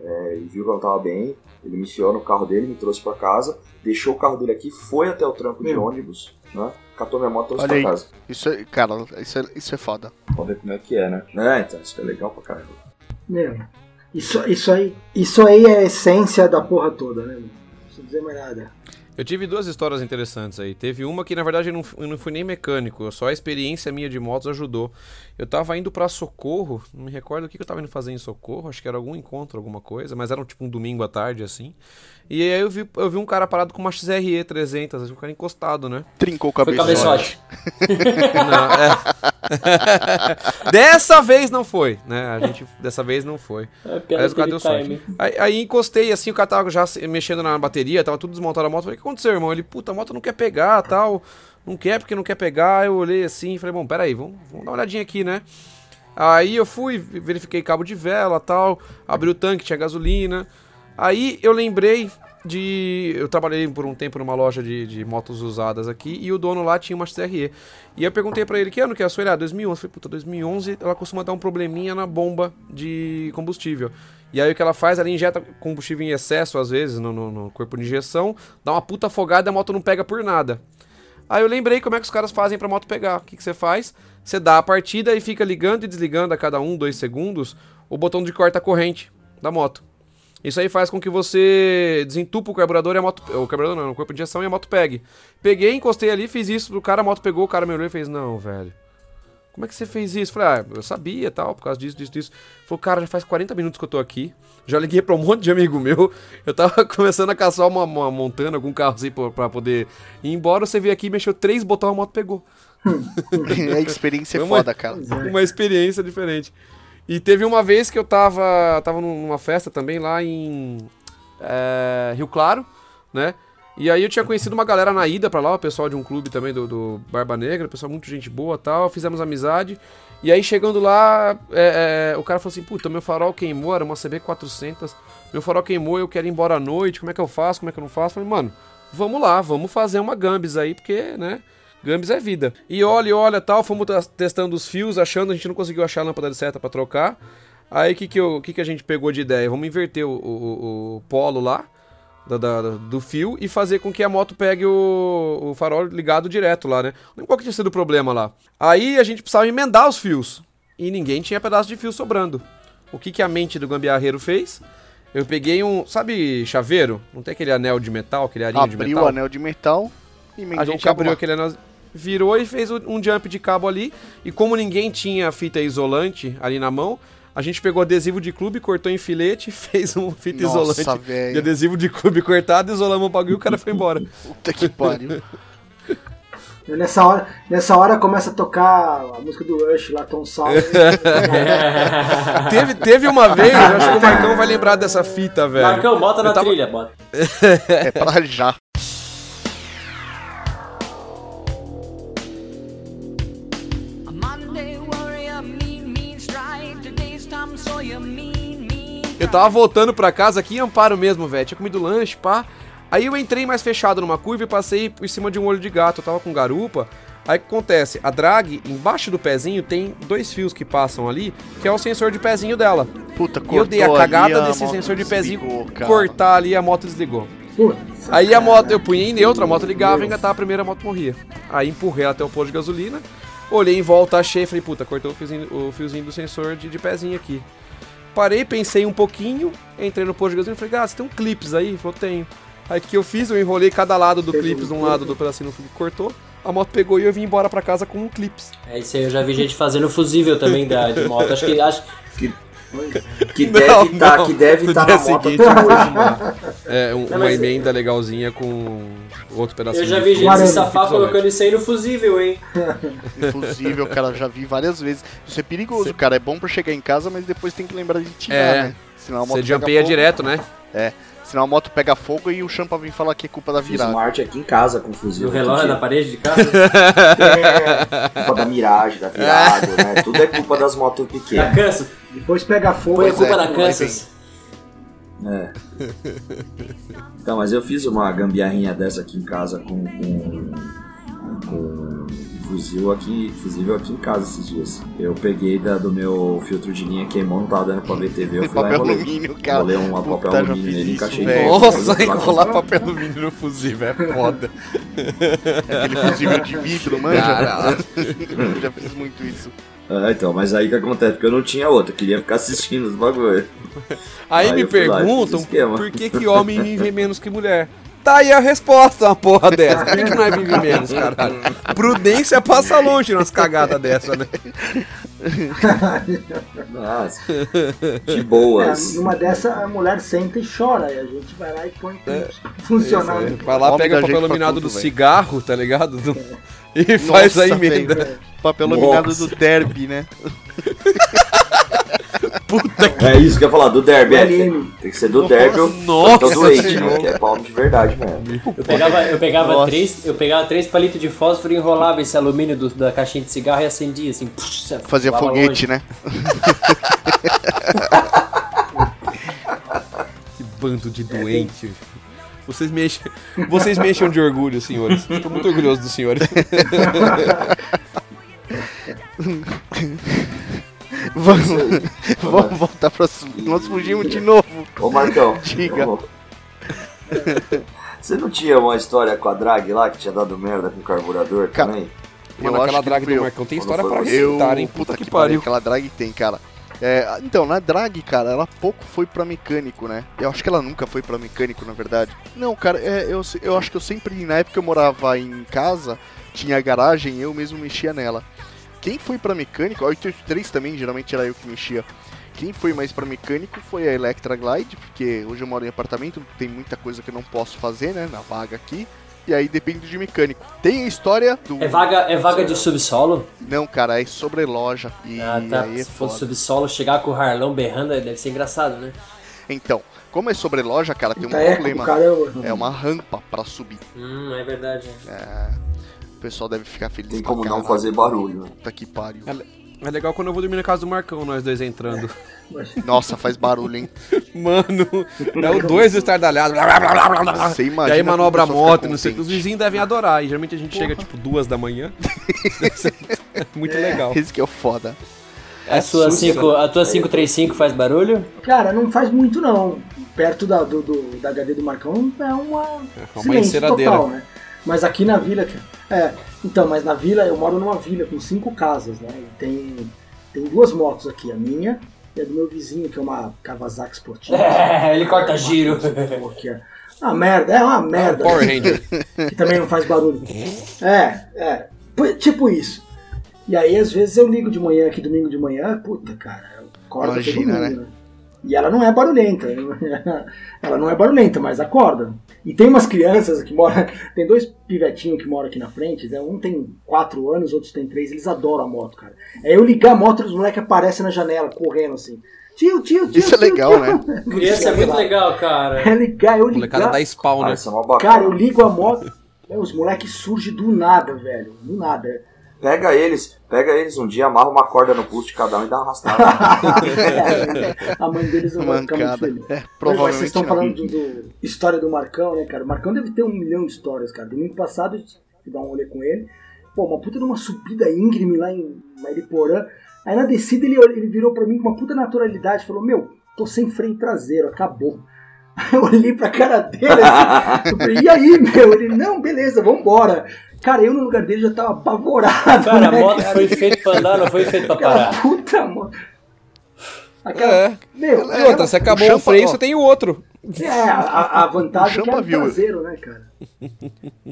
S4: É, ele viu que eu não tava bem, ele me enfiou no carro dele, me trouxe para casa, deixou o carro dele aqui, foi até o trampo de ônibus, né? Catou minha moto e trouxe pra aí. casa.
S1: Isso é, cara, isso é, isso é foda.
S4: Pode ver como é que é, né? É, então, isso é legal pra caramba.
S5: Meu, isso, isso, aí, isso aí é a essência da porra toda, né? Não preciso dizer mais nada.
S3: Eu tive duas histórias interessantes aí. Teve uma que, na verdade, eu não, eu não fui nem mecânico, só a experiência minha de motos ajudou. Eu tava indo para Socorro, não me recordo o que eu tava indo fazer em Socorro, acho que era algum encontro, alguma coisa, mas era tipo um domingo à tarde, assim. E aí eu vi, eu vi um cara parado com uma XRE 300, um cara encostado, né?
S1: Trincou o cabeçote. (laughs)
S3: não, é. (laughs) dessa vez não foi, né? A gente, dessa vez não foi. É, aí, o cara deu sorte. Aí, aí, encostei, assim, o cara tava já mexendo na bateria, tava tudo desmontado a moto. Falei, o que aconteceu, irmão? Ele, puta, a moto não quer pegar, tal. Não quer porque não quer pegar. Eu olhei assim e falei, bom, peraí, vamos, vamos dar uma olhadinha aqui, né? Aí eu fui, verifiquei cabo de vela, tal, abri o tanque, tinha gasolina. Aí eu lembrei de. Eu trabalhei por um tempo numa loja de, de motos usadas aqui e o dono lá tinha uma XRE. E eu perguntei para ele que ano que é a sua? Ele, ah, 2011. Eu falei, puta, 2011 ela costuma dar um probleminha na bomba de combustível. E aí o que ela faz? Ela injeta combustível em excesso, às vezes, no, no, no corpo de injeção, dá uma puta afogada e a moto não pega por nada. Aí eu lembrei como é que os caras fazem pra moto pegar. O que, que você faz? Você dá a partida e fica ligando e desligando a cada um, dois segundos o botão de corta-corrente da moto. Isso aí faz com que você desentupa o carburador e a moto. O carburador não, o corpo de injeção e a moto pegue. Peguei, encostei ali, fiz isso pro cara, a moto pegou, o cara me olhou e fez: Não, velho. Como é que você fez isso? Falei, ah, eu sabia tal, por causa disso, disso, disso. Falei, cara, já faz 40 minutos que eu tô aqui. Já liguei pra um monte de amigo meu. Eu tava (laughs) começando a caçar uma, uma montana, algum carro assim pra, pra poder ir embora. Você veio aqui, mexeu três botões, a moto pegou. (laughs)
S1: a experiência é foda, cara.
S3: Uma experiência diferente. E teve uma vez que eu tava, tava numa festa também lá em é, Rio Claro, né? E aí eu tinha conhecido uma galera na ida pra lá, o pessoal de um clube também do, do Barba Negra, pessoal muito gente boa tal, fizemos amizade. E aí chegando lá, é, é, o cara falou assim, puta, meu farol queimou, era uma CB400, meu farol queimou, eu quero ir embora à noite, como é que eu faço, como é que eu não faço? Eu falei, mano, vamos lá, vamos fazer uma Gambis aí, porque, né, Gambis é vida. E olha, e olha, tal, fomos testando os fios, achando, a gente não conseguiu achar a lâmpada de seta pra trocar. Aí o que, que, eu- que, que a gente pegou de ideia? Vamos inverter o, o- o polo lá da- da- do fio e fazer com que a moto pegue o, o farol ligado direto lá, né? Não qual que tinha sido o problema lá. Aí a gente precisava emendar os fios. E ninguém tinha pedaço de fio sobrando. O que, que a mente do gambiarreiro fez? Eu peguei um. Sabe chaveiro? Não tem aquele anel de metal, aquele arinho de
S1: Abriu
S3: metal?
S1: o anel de metal e emendou
S3: A
S1: o
S3: gente abriu
S1: lá.
S3: aquele anel, virou e fez um jump de cabo ali. E como ninguém tinha fita isolante ali na mão, a gente pegou adesivo de clube, cortou em filete, (laughs) fez um fita
S1: Nossa,
S3: isolante
S1: velho.
S3: de adesivo de clube cortado, isolamos o bagulho e o cara foi embora. (laughs)
S1: Puta que pariu.
S5: Nessa hora, nessa hora começa a tocar a música do Rush lá, Tom Sawyer. (laughs)
S3: teve, teve uma vez, eu acho que o Marcão vai lembrar dessa fita, velho.
S2: Marcão, bota na
S3: tava-
S2: trilha, bota.
S1: É pra já.
S3: Eu tava voltando pra casa aqui em Amparo mesmo, velho. Tinha comido lanche, pá. Aí eu entrei mais fechado numa curva e passei por cima de um olho de gato. Eu tava com garupa. Aí o que acontece? A drag, embaixo do pezinho, tem dois fios que passam ali, que é o sensor de pezinho dela.
S1: Puta,
S3: E eu dei a
S1: cortou
S3: cagada
S1: a
S3: desse
S1: moto
S3: sensor de pezinho,
S1: desligou,
S3: cortar ali e a moto desligou.
S5: Putz,
S3: Aí a moto, eu punhei em neutro, a moto ligava, engatava a primeira, a moto morria. Aí empurrei ela até o posto de gasolina, olhei em volta, achei, falei, puta, cortou o fiozinho, o fiozinho do sensor de, de pezinho aqui. Parei, pensei um pouquinho, entrei no posto de gasolina e falei, ah, você tem um clips aí? Ele falou, tenho. Aí o que eu fiz? Eu enrolei cada lado do
S5: Fez
S3: clips,
S5: um
S3: um lado do pedacinho que cortou, a moto pegou e eu vim embora pra casa com um clips.
S2: É isso aí, eu já vi gente fazendo fusível também da, de moto. Acho que. Acho,
S4: Que, que
S3: Não,
S4: deve estar
S3: não.
S4: que deve
S3: No
S4: tá
S3: dia
S4: na
S3: seguinte, eu
S4: hoje.
S3: fiz uma, (laughs) é, um-
S2: Não,
S3: uma emenda legalzinha com outro pedacinho
S2: eu já vi gente se safar colocando isso aí no fusível, hein? (laughs)
S1: Infusível, cara, já vi várias vezes. Isso é perigoso, cara. É bom pra chegar em casa, mas depois tem que lembrar de tirar,
S3: É.
S1: né? Senão a moto
S3: Você
S1: pega
S3: jumpeia
S1: fogo.
S3: direto, né?
S1: É. Senão a moto pega fogo e o Champa vem falar que é culpa da virada.
S4: uma arte aqui em casa com fuzil.
S2: No relógio
S4: outro
S2: da parede de (laughs) casa.
S4: Culpa da miragem, da virada, né? Tudo é culpa das motos
S2: da
S4: pequenas.
S5: Depois pega fogo.
S2: Põe a culpa
S1: é,
S2: na Kansas.
S4: É. Então, mas eu fiz uma gambiarrinha dessa aqui em casa com, com, com fuzil aqui, fuzil aqui em casa esses dias. Eu peguei da, do meu filtro de linha, queimou, não tava dando pra ver TV, eu fui lá e
S1: Papel
S4: enrolei.
S1: alumínio, cara.
S4: Enrolei um
S1: Puta,
S4: papel alumínio nele, encaixei
S1: velho.
S3: Nossa, enrolar papel alumínio no fusível é foda. (laughs)
S1: Aquele fusível de vidro, manja?
S3: Caralho. (laughs)
S1: já fiz muito isso.
S4: É, então, mas aí o que acontece? Porque eu não tinha outra, eu queria ficar assistindo os bagulho.
S3: Aí
S4: Aí
S3: me
S4: lá
S3: perguntam por que, que homem vive menos que mulher. Tá aí a resposta, uma porra dessa. Por que, que nós vive menos, caralho? Prudência passa longe nas cagadas dessa, né?
S4: Nossa, de
S5: É,
S4: boas.
S5: numa dessa a mulher senta e chora. E a gente vai lá e põe tudo funcionando.
S3: Vai lá, pega o papel iluminado do
S1: velho.
S3: cigarro, tá ligado? Do- E faz a
S1: Nossa,
S3: emenda.
S1: velho. Papel laminado
S4: Nossa.
S1: do derby, né? (laughs)
S3: Puta que.
S4: É isso que eu ia falar, do derby. é.
S5: LM.
S4: Tem que ser do derby ou
S3: Nossa
S4: do
S3: Senhora.
S4: né? Que é palmo de verdade mesmo.
S2: Eu pegava, eu pegava,
S1: Nossa.
S2: três, eu pegava três palitos de fósforo e enrolava esse alumínio do- da caixinha de cigarro e acendia assim. puxa,
S1: Fazia foguete,
S2: longe.
S1: né? (laughs)
S3: Que bando de doente. Vocês me enchem, vocês me enchem de orgulho, senhores. Tô muito orgulhoso dos senhores. (laughs)
S1: Vamos, vamos voltar pra subir. Nós fugimos de novo.
S4: Ô Marcão, (laughs)
S1: Diga.
S4: ô, você não tinha uma história com a drag lá que tinha dado merda com o carburador
S1: Cara,
S4: também?
S3: Mano,
S1: Eu
S3: aquela
S1: que
S3: drag do
S1: eu.
S3: Marcão tem história pra
S4: você.
S1: Eu,
S3: recitar, hein?
S1: puta, que pariu. Aquela drag tem, cara. É, então, na drag, cara, ela pouco foi pra mecânico, né? Eu acho que ela nunca foi pra mecânico, na verdade. Não, cara, é, eu, eu acho que eu sempre, na época que eu morava em casa, tinha garagem, eu mesmo mexia nela. Quem foi pra mecânico, a 883 também, geralmente era eu que mexia. Quem foi mais pra mecânico foi a Electra Glide, porque hoje eu moro em apartamento, tem muita coisa que eu não posso fazer, né, na vaga aqui. E aí depende de mecânico. Tem a história do.
S2: É vaga, é vaga de subsolo?
S1: Não, cara, é sobre loja. E
S2: Ah, tá.
S1: aí é
S2: Se fosse subsolo, chegar com o Harlão berrando deve ser engraçado, né?
S1: Então, como é sobre loja, cara, tem um
S5: Tá, é,
S1: problema.
S5: o cara
S1: É uma rampa pra subir.
S2: Hum, é verdade.
S1: O pessoal deve ficar feliz
S4: Tem como não fazer barulho. né?
S1: Puta que pariu.
S3: Ela- É legal quando eu vou dormir na casa do Marcão, nós dois entrando. (laughs)
S1: Nossa, faz barulho, hein? (laughs)
S3: Mano, é o dois estardalhados. blá, blá, blá, blá, blá.
S1: Você
S3: E
S1: imagina
S3: aí
S1: como
S3: manobra a moto, não sei. Os vizinhos devem adorar. E geralmente a gente chega tipo duas da manhã. (laughs) É Muito legal.
S1: Esse que é o foda.
S2: A, sua
S3: sussa.
S2: cinco, a tua 535 faz barulho?
S5: Cara, não faz muito não. Perto da, do, do- da HD do Marcão é uma.
S3: uma
S5: silêncio
S3: enceradeira.
S5: total, né? Mas aqui na vila. cara, É, então, mas na vila, eu moro numa vila com cinco casas, né? E tem, tem duas motos aqui, a minha e a do meu vizinho, que é uma Kawasaki esportiva. (laughs)
S2: É, ele corta giro.
S5: É uma merda, é uma merda.
S3: Power Ranger. (laughs)
S5: que também não faz barulho. É, é. Tipo isso. E aí, às vezes, eu ligo de manhã aqui, domingo de manhã, puta, cara, acorda
S1: Imagina,
S5: todo mundo,
S1: né?
S5: né? E ela não é barulhenta. (laughs) ela não é barulhenta, mas acorda. E tem umas crianças que moram. (laughs) Tem dois pivetinhos que moram aqui na frente, né? um tem quatro anos, outros tem três, eles adoram a moto, cara. Aí eu ligar a moto e os moleques aparecem na janela, correndo assim. Tio, tio, tio.
S1: Isso é
S5: tio,
S1: legal,
S5: tio.
S1: né? (laughs)
S2: Criança é muito legal, cara.
S5: É ligar, eu
S3: A molecada
S5: ligar.
S3: dá spawn, né?
S4: é.
S5: Cara, eu ligo a moto, meu, os moleques surgem do nada, velho. Do nada.
S4: Pega eles, pega eles um dia, amarra uma corda no pulso de cada um e dá uma arrastada. (laughs)
S5: a mãe deles não vai ficar muito feliz.
S1: É,
S5: Mas vocês
S1: provavelmente
S5: estão
S1: não.
S5: falando do, do- história do Marcão, né, cara? O Marcão deve ter um milhão de histórias, cara. Domingo passado, eu fui dar um rolê com ele. Pô, uma puta de uma subida íngreme lá em Mariporã. Aí na descida ele, ele virou pra mim com uma puta naturalidade e falou: Meu, tô sem freio traseiro, acabou. Aí (laughs) eu olhei pra cara dele assim, eu falei, e aí, meu? Ele, não, beleza, vambora. Cara, eu no lugar dele já tava apavorado.
S2: Cara, a
S5: né,
S2: moto
S5: cara?
S2: foi feita pra andar, não foi feita pra
S5: Aquela
S2: parar.
S5: puta moto. Aquela,
S3: É.
S5: Meu,
S3: E outra, se acabou
S1: o
S3: um freio,
S1: ó.
S3: você tem o outro.
S5: É, a, a vantagem
S1: O
S5: é é o
S1: viu.
S5: traseiro, né, cara?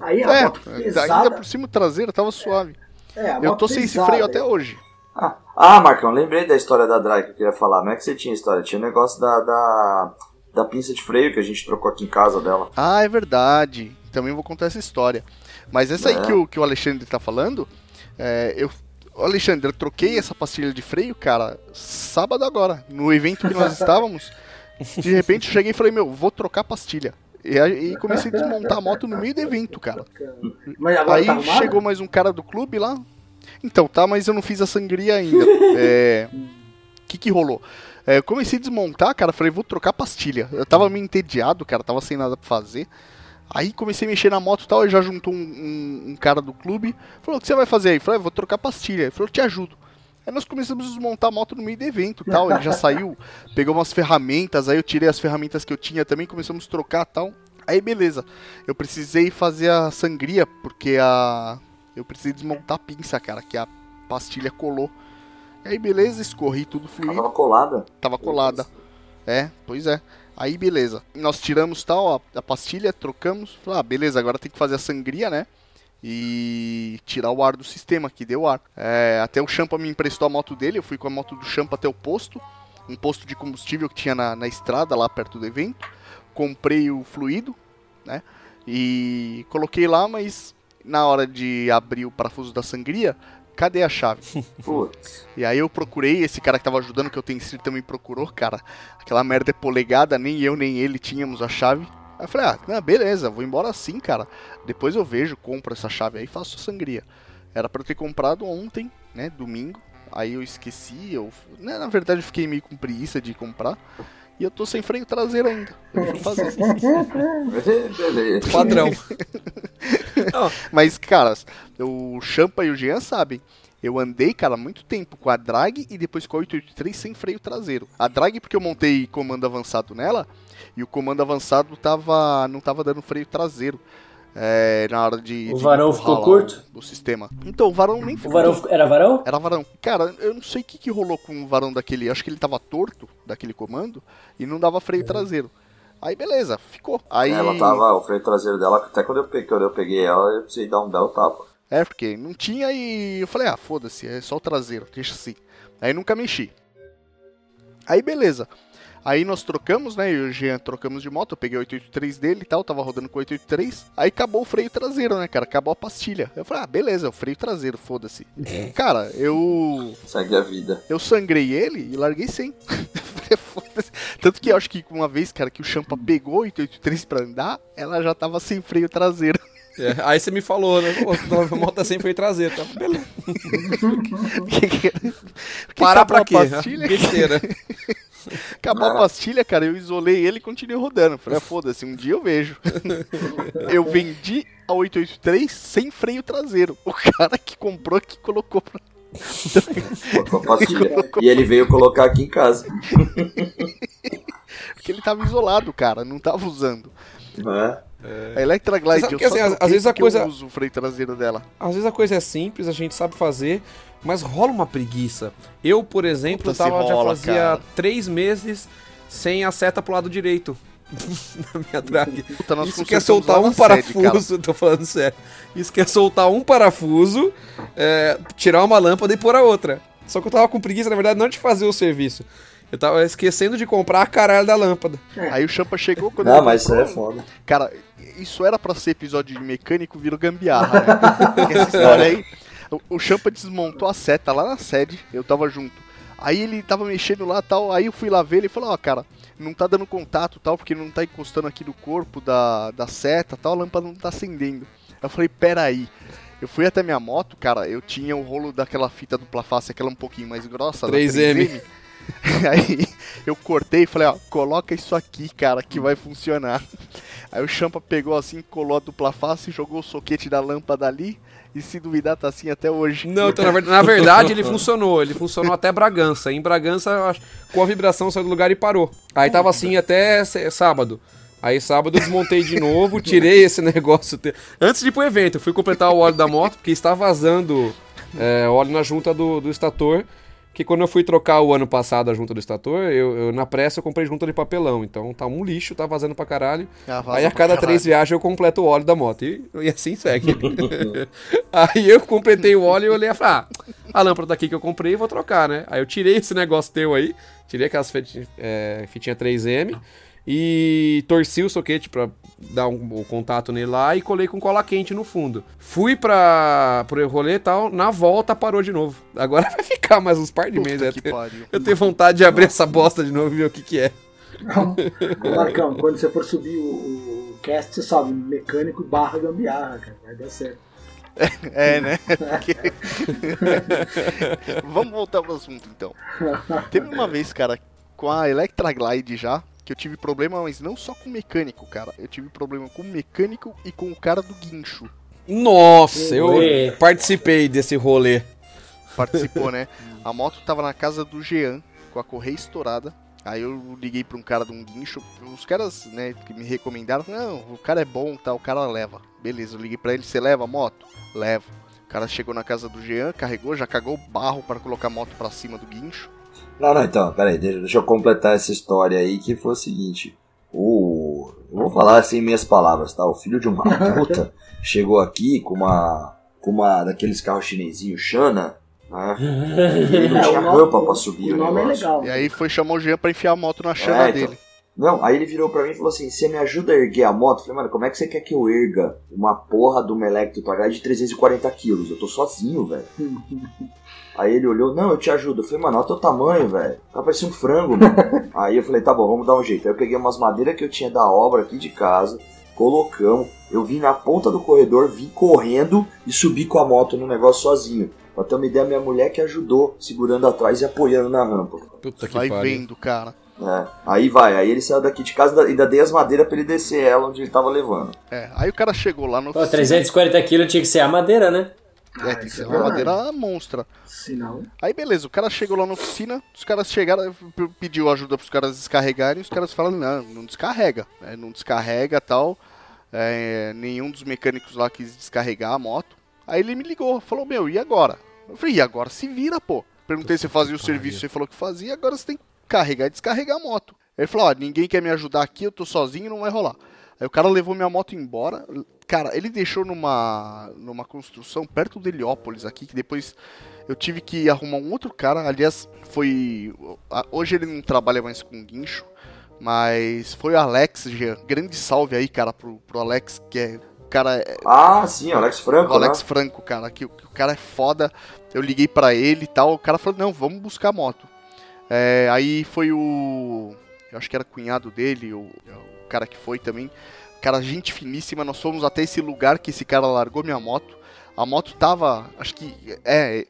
S5: Aí a
S1: É,
S5: moto
S1: ainda
S5: pesada.
S1: por cima o traseiro tava suave.
S5: É, a
S1: Eu tô sem esse freio até hoje.
S4: Ah, ah, Marcão, lembrei da história da Drag que eu queria falar. Não é que você tinha história, tinha o negócio da, da, da pinça de freio que a gente trocou aqui em casa dela.
S1: Ah, é verdade. Também vou contar essa história. Mas essa aí
S4: É.
S1: que o, que o Alexandre tá falando, é, eu. Alexandre, eu troquei essa pastilha de freio, cara, sábado agora, no evento que nós (laughs) estávamos. De repente eu cheguei e falei, meu, vou trocar a pastilha. E aí comecei a desmontar a moto no meio do evento, cara. Aí
S5: tá
S1: chegou mais um cara do clube lá. Então, tá, mas eu não fiz a sangria ainda. (laughs) É. O que que rolou? É, eu comecei a desmontar, cara, falei, vou trocar a pastilha. Eu tava meio entediado, cara, tava sem nada pra fazer. Aí comecei a mexer na moto e tal, e já juntou um, um- um cara do clube. Falou, o que você vai fazer aí? Falei, "Ah, vou trocar pastilha. Ele falou, eu te ajudo. Aí nós começamos a desmontar a moto no meio do evento e tal. Ele já saiu, (laughs) pegou umas ferramentas, aí eu tirei as ferramentas que eu tinha também, começamos a trocar e tal. Aí beleza. Eu precisei fazer a sangria, porque a. Eu precisei desmontar a pinça, cara, que a pastilha colou. Aí beleza, escorri tudo fluido
S4: tava colada.
S1: tava colada. É, pois é. Aí beleza. Nós tiramos tal, a pastilha, trocamos. Ah, beleza, agora tem que fazer a sangria, né? E tirar o ar do sistema, que deu ar. É, até o Champa me emprestou a moto dele, eu fui com a moto do Champa até o posto. Um posto de combustível que tinha na, na estrada, lá perto do evento. Comprei o fluido, né? E coloquei lá, mas na hora de abrir o parafuso da sangria, cadê a chave? (laughs)
S4: Putz.
S1: E aí eu procurei, esse cara que tava ajudando, que eu tenho inscrito também procurou, cara. Aquela merda é polegada, nem eu nem ele tínhamos a chave. Aí eu falei, ah, não, beleza, vou embora assim, cara. Depois eu vejo, compro essa chave aí e faço sangria. Era pra eu ter comprado ontem, né, domingo. Aí eu esqueci, eu... né, na verdade eu fiquei meio com preguiça de comprar. E eu tô sem freio traseiro ainda. Eu vou fazer.
S4: Beleza. (laughs)
S3: Padrão. (laughs)
S1: Mas, cara, o Champa e o Jean sabem. Eu andei, cara, muito tempo com a drag e depois com a 883 sem freio traseiro. A drag porque eu montei comando avançado nela e o comando avançado tava não tava dando freio traseiro. É, na hora de.
S2: O
S1: de
S2: varão ficou curto?
S1: O, o sistema. Então, o varão nem
S2: O
S1: ficou.
S2: varão ficou- era varão?
S1: Era varão. Cara, eu não sei o que, que rolou com o varão daquele. Acho que ele tava torto daquele comando e não dava freio traseiro. Aí beleza, ficou. Aí.
S4: Ela tava, o freio traseiro dela, até quando eu peguei, quando eu peguei ela, eu precisei dar um belo tapa.
S1: É, porque não tinha e eu falei, ah, foda-se, é só o traseiro, deixa assim. Aí nunca mexi. Aí beleza. Aí nós trocamos, né? Eu e o Jean trocamos de moto, eu peguei o 883 dele e tal, tava rodando com o 883. Aí acabou o freio traseiro, né, cara? Acabou a pastilha. Eu falei, ah, beleza, é o freio traseiro, foda-se. Cara, eu.
S4: Segue a vida.
S1: Eu sangrei ele e larguei sem. (laughs) Tanto que eu acho que uma vez, cara, que o Champa pegou o 883 pra andar, ela já tava sem freio traseiro. (laughs)
S3: É, aí você me falou, né? Pô, a moto sempre foi traseira. Tá? Beleza. (laughs) Parar pra quê?
S1: Pastilha,
S3: Besteira. (laughs)
S1: acabou a pastilha, cara, eu isolei ele e continuei rodando. Falei, ah, (laughs) foda-se, um dia eu vejo. (laughs) eu vendi a 883 sem freio traseiro. O cara que comprou que colocou pra...
S4: E ele veio colocar aqui em casa.
S1: Porque ele tava isolado, cara, não tava usando.
S4: Né?
S1: A Electra Glide,
S3: sabe
S1: eu
S3: assim, às- vezes a coisa-
S1: eu uso o freio traseiro dela.
S3: Às vezes a coisa é simples, a gente sabe fazer, mas rola uma preguiça. Eu, por exemplo,
S1: Puta,
S3: tava, já
S1: rola,
S3: fazia
S1: cara.
S3: três meses sem a seta pro lado direito. (laughs) na minha drag.
S1: Puta,
S3: Isso quer
S1: consertamos
S3: soltar um
S1: na sede,
S3: parafuso, (laughs) tô falando sério. Isso quer soltar um parafuso, é, tirar uma lâmpada e pôr a outra. Só que eu tava com preguiça, na verdade, não de fazer o serviço. Eu tava esquecendo de comprar a caralho da lâmpada.
S1: Aí o Champa chegou quando
S4: Não,
S1: ele
S4: mas isso
S1: comprou,
S4: é foda.
S1: Cara, isso era pra ser episódio de mecânico, virou gambiarra, né? (laughs) Porque Essa história aí, o, Champa desmontou a seta lá na sede, eu tava junto. Aí ele tava mexendo lá tal, aí eu fui lá ver ele e falou, ó, cara, não tá dando contato tal, porque não tá encostando aqui no corpo da, da seta tal, a lâmpada não tá acendendo. Eu falei, pera aí. Eu fui até minha moto, cara, eu tinha o rolo daquela fita dupla face, aquela um pouquinho mais grossa, da
S3: 3M. (laughs)
S1: Aí eu cortei e falei, ó, coloca isso aqui, cara, que vai funcionar. Aí o Champa pegou assim, colou a dupla face, jogou o soquete da lâmpada ali e se duvidar tá assim até hoje.
S3: Não, então, na, ver- na verdade ele funcionou. Ele funcionou até Bragança. Em Bragança, com a vibração saiu do lugar e parou. Aí tava assim até sábado. Aí sábado eu desmontei de novo, tirei esse (laughs) negócio. te- Antes de ir pro evento, fui completar o óleo da moto, porque está vazando é, óleo na junta do, do estator. Que quando eu fui trocar o ano passado a junta do estator, eu, eu- na pressa eu comprei junta de papelão. Então tá um lixo, tá vazando pra caralho.
S1: Ah,
S3: Aí a cada
S1: caralho.
S3: três viagens eu completo o óleo da moto. E, e assim segue. (laughs) Aí eu completei o óleo e olhei e falei, ah, a lâmpada daqui que eu comprei vou trocar, né? Aí eu tirei esse negócio teu aí, tirei aquelas fiti- é, fitinha 3M e torci o soquete pra dar um, um contato nele lá e colei com cola quente no fundo. Fui pra, pro rolê e tal, na volta parou de novo. Agora (laughs) vai ficar mais uns par de meses.
S1: Puta
S3: né?
S1: que
S3: Eu
S1: pariu.
S3: eu tenho vontade de abrir essa bosta de novo e ver o que que é.
S5: Marcão, quando você for subir o, o cast, você sobe mecânico barra gambiarra, cara. Vai dar certo. (laughs)
S1: É, né? Porque- (laughs) Vamos voltar pro assunto então. Teve uma vez, cara, com a Electra Glide já, que eu tive problema, mas não só com o mecânico, cara. Eu tive problema com o mecânico e com o cara do guincho.
S3: Nossa, eu participei desse rolê.
S1: Participou, né? (laughs) A moto tava na casa do Jean, com a correia estourada. Aí eu liguei pra um cara de um guincho. Os caras, né, que me recomendaram, não, o cara é bom, tá, o cara leva. Beleza, eu liguei pra ele, você leva a moto? Levo. O cara chegou na casa do Jean, carregou, já cagou barro para colocar a moto pra cima do guincho.
S4: Não, não, então, peraí, deixa, deixa eu completar essa história aí, que foi o seguinte. O. Eu vou falar assim minhas palavras, tá? O filho de uma (laughs) puta chegou aqui com uma. com uma daqueles carros chinesinhos Xana, né? E ele não (laughs)
S5: É,
S4: tinha
S5: nome-
S4: rampa pra subir o,
S5: o é
S4: negócio.
S5: legal.
S1: E aí foi chamar o Jean pra enfiar a moto na chana
S4: É, então.
S1: dele.
S4: Não, aí ele virou pra mim e falou assim: Você me ajuda a erguer a moto? Eu falei, mano, como é que você quer que eu erga uma porra de uma Electro H de 340 quilos? Eu tô sozinho, velho. (laughs) Aí ele olhou, não, eu te ajudo. Eu falei, mano, olha o teu tamanho, velho. Tá parecendo um frango, mano. (laughs) Aí eu falei, tá bom, vamos dar um jeito. Aí eu peguei umas madeiras que eu tinha da obra aqui de casa, colocamos. Eu vim na ponta do corredor, vim correndo e subi com a moto no negócio sozinho. Pra ter uma ideia, minha mulher que ajudou, segurando atrás e apoiando na rampa.
S3: Puta que
S1: Vai
S3: pariu.
S1: vendo, cara.
S4: É, aí vai, aí ele saiu daqui de casa e ainda dei as madeiras pra ele descer ela onde ele tava levando.
S1: É, aí o cara chegou lá no
S2: Pô, 340 quilos tinha que ser a madeira, né?
S1: É, tem que
S5: isso
S1: ser
S5: é
S1: uma madeira monstra.
S5: Se não.
S1: Aí beleza, o cara chegou lá na oficina, os caras chegaram, pediu ajuda pros caras descarregarem, os caras falaram, não, não descarrega, né, não descarrega tal. É, nenhum dos mecânicos lá quis descarregar a moto. Aí ele me ligou, falou, meu, e agora? Eu falei, e agora se vira, pô. Perguntei se fazia o serviço, você falou que fazia, agora você tem que carregar e descarregar a moto. Ele falou, ó, ninguém quer me ajudar aqui, eu tô sozinho, não vai rolar. Aí o cara levou minha moto embora. Cara, ele deixou numa, numa construção perto de Heliópolis aqui, que depois eu tive que arrumar um outro cara. Aliás, foi. Hoje ele não trabalha mais com guincho, mas foi o Alex, Jean. Grande salve aí, cara, pro, pro Alex, que é. Cara é.
S4: Ah, sim, Alex Franco,
S1: Alex
S4: né?
S1: Franco, cara, que, o- que o cara é foda. Eu liguei pra ele e tal. O cara falou: não, vamos buscar a moto. É, aí foi o. Eu acho que era cunhado dele, o cara que foi também. cara, gente finíssima. Nós fomos até esse lugar que esse cara largou minha moto. A moto tava, acho que, é,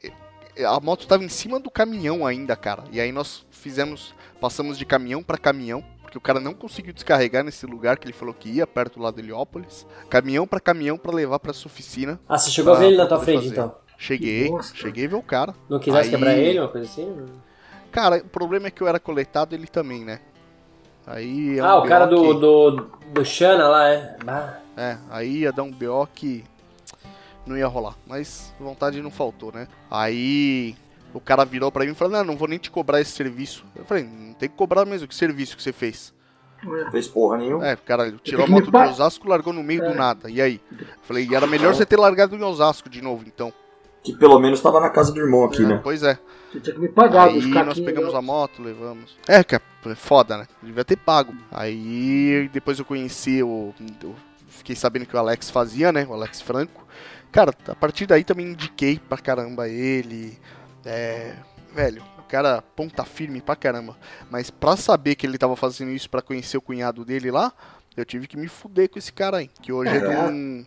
S1: é, a moto tava em cima do caminhão ainda, cara. E aí nós fizemos, passamos de caminhão pra caminhão, porque o cara não conseguiu descarregar nesse lugar que ele falou que ia, perto lá de Heliópolis. Caminhão pra caminhão pra levar pra sua oficina.
S2: Ah, você chegou a ver ele na
S1: pra
S2: tua frente,
S1: fazer.
S2: então.
S1: Cheguei, cheguei a ver o cara.
S2: Não quisesse
S1: Aí-
S2: quebrar ele, uma coisa assim?
S1: Cara, o problema é que eu era coletado, ele também, né? Aí é um
S2: ah, o cara do,
S1: que-
S2: do, do Shana lá, é. Ah,
S1: É, aí ia dar um BO que não ia rolar. Mas vontade não faltou, né? Aí o cara virou pra mim e falou: Não, não vou nem te cobrar esse serviço. Eu falei: Não tem que cobrar mesmo. Que serviço que você fez?
S4: Não fez porra nenhuma.
S1: É, cara, tirou a moto de Osasco largou no meio
S5: É.
S1: do nada. E aí? Eu falei: E era melhor você ter largado em Osasco de novo, então.
S4: Que pelo menos tava na casa do irmão aqui,
S1: É,
S4: né?
S1: Pois é.
S5: Você tinha que me pagar
S1: Aí nós pegamos
S5: né?
S1: a moto, levamos. É, que é foda, né? Devia ter pago. Aí depois eu conheci o. eu fiquei sabendo que o Alex fazia, né? O Alex Franco. Cara, a partir daí também indiquei pra caramba ele. É. Velho, o cara ponta firme pra caramba. Mas pra saber que ele tava fazendo isso pra conhecer o cunhado dele lá, eu tive que me fuder com esse cara aí. Que hoje é, de
S5: É.
S1: um.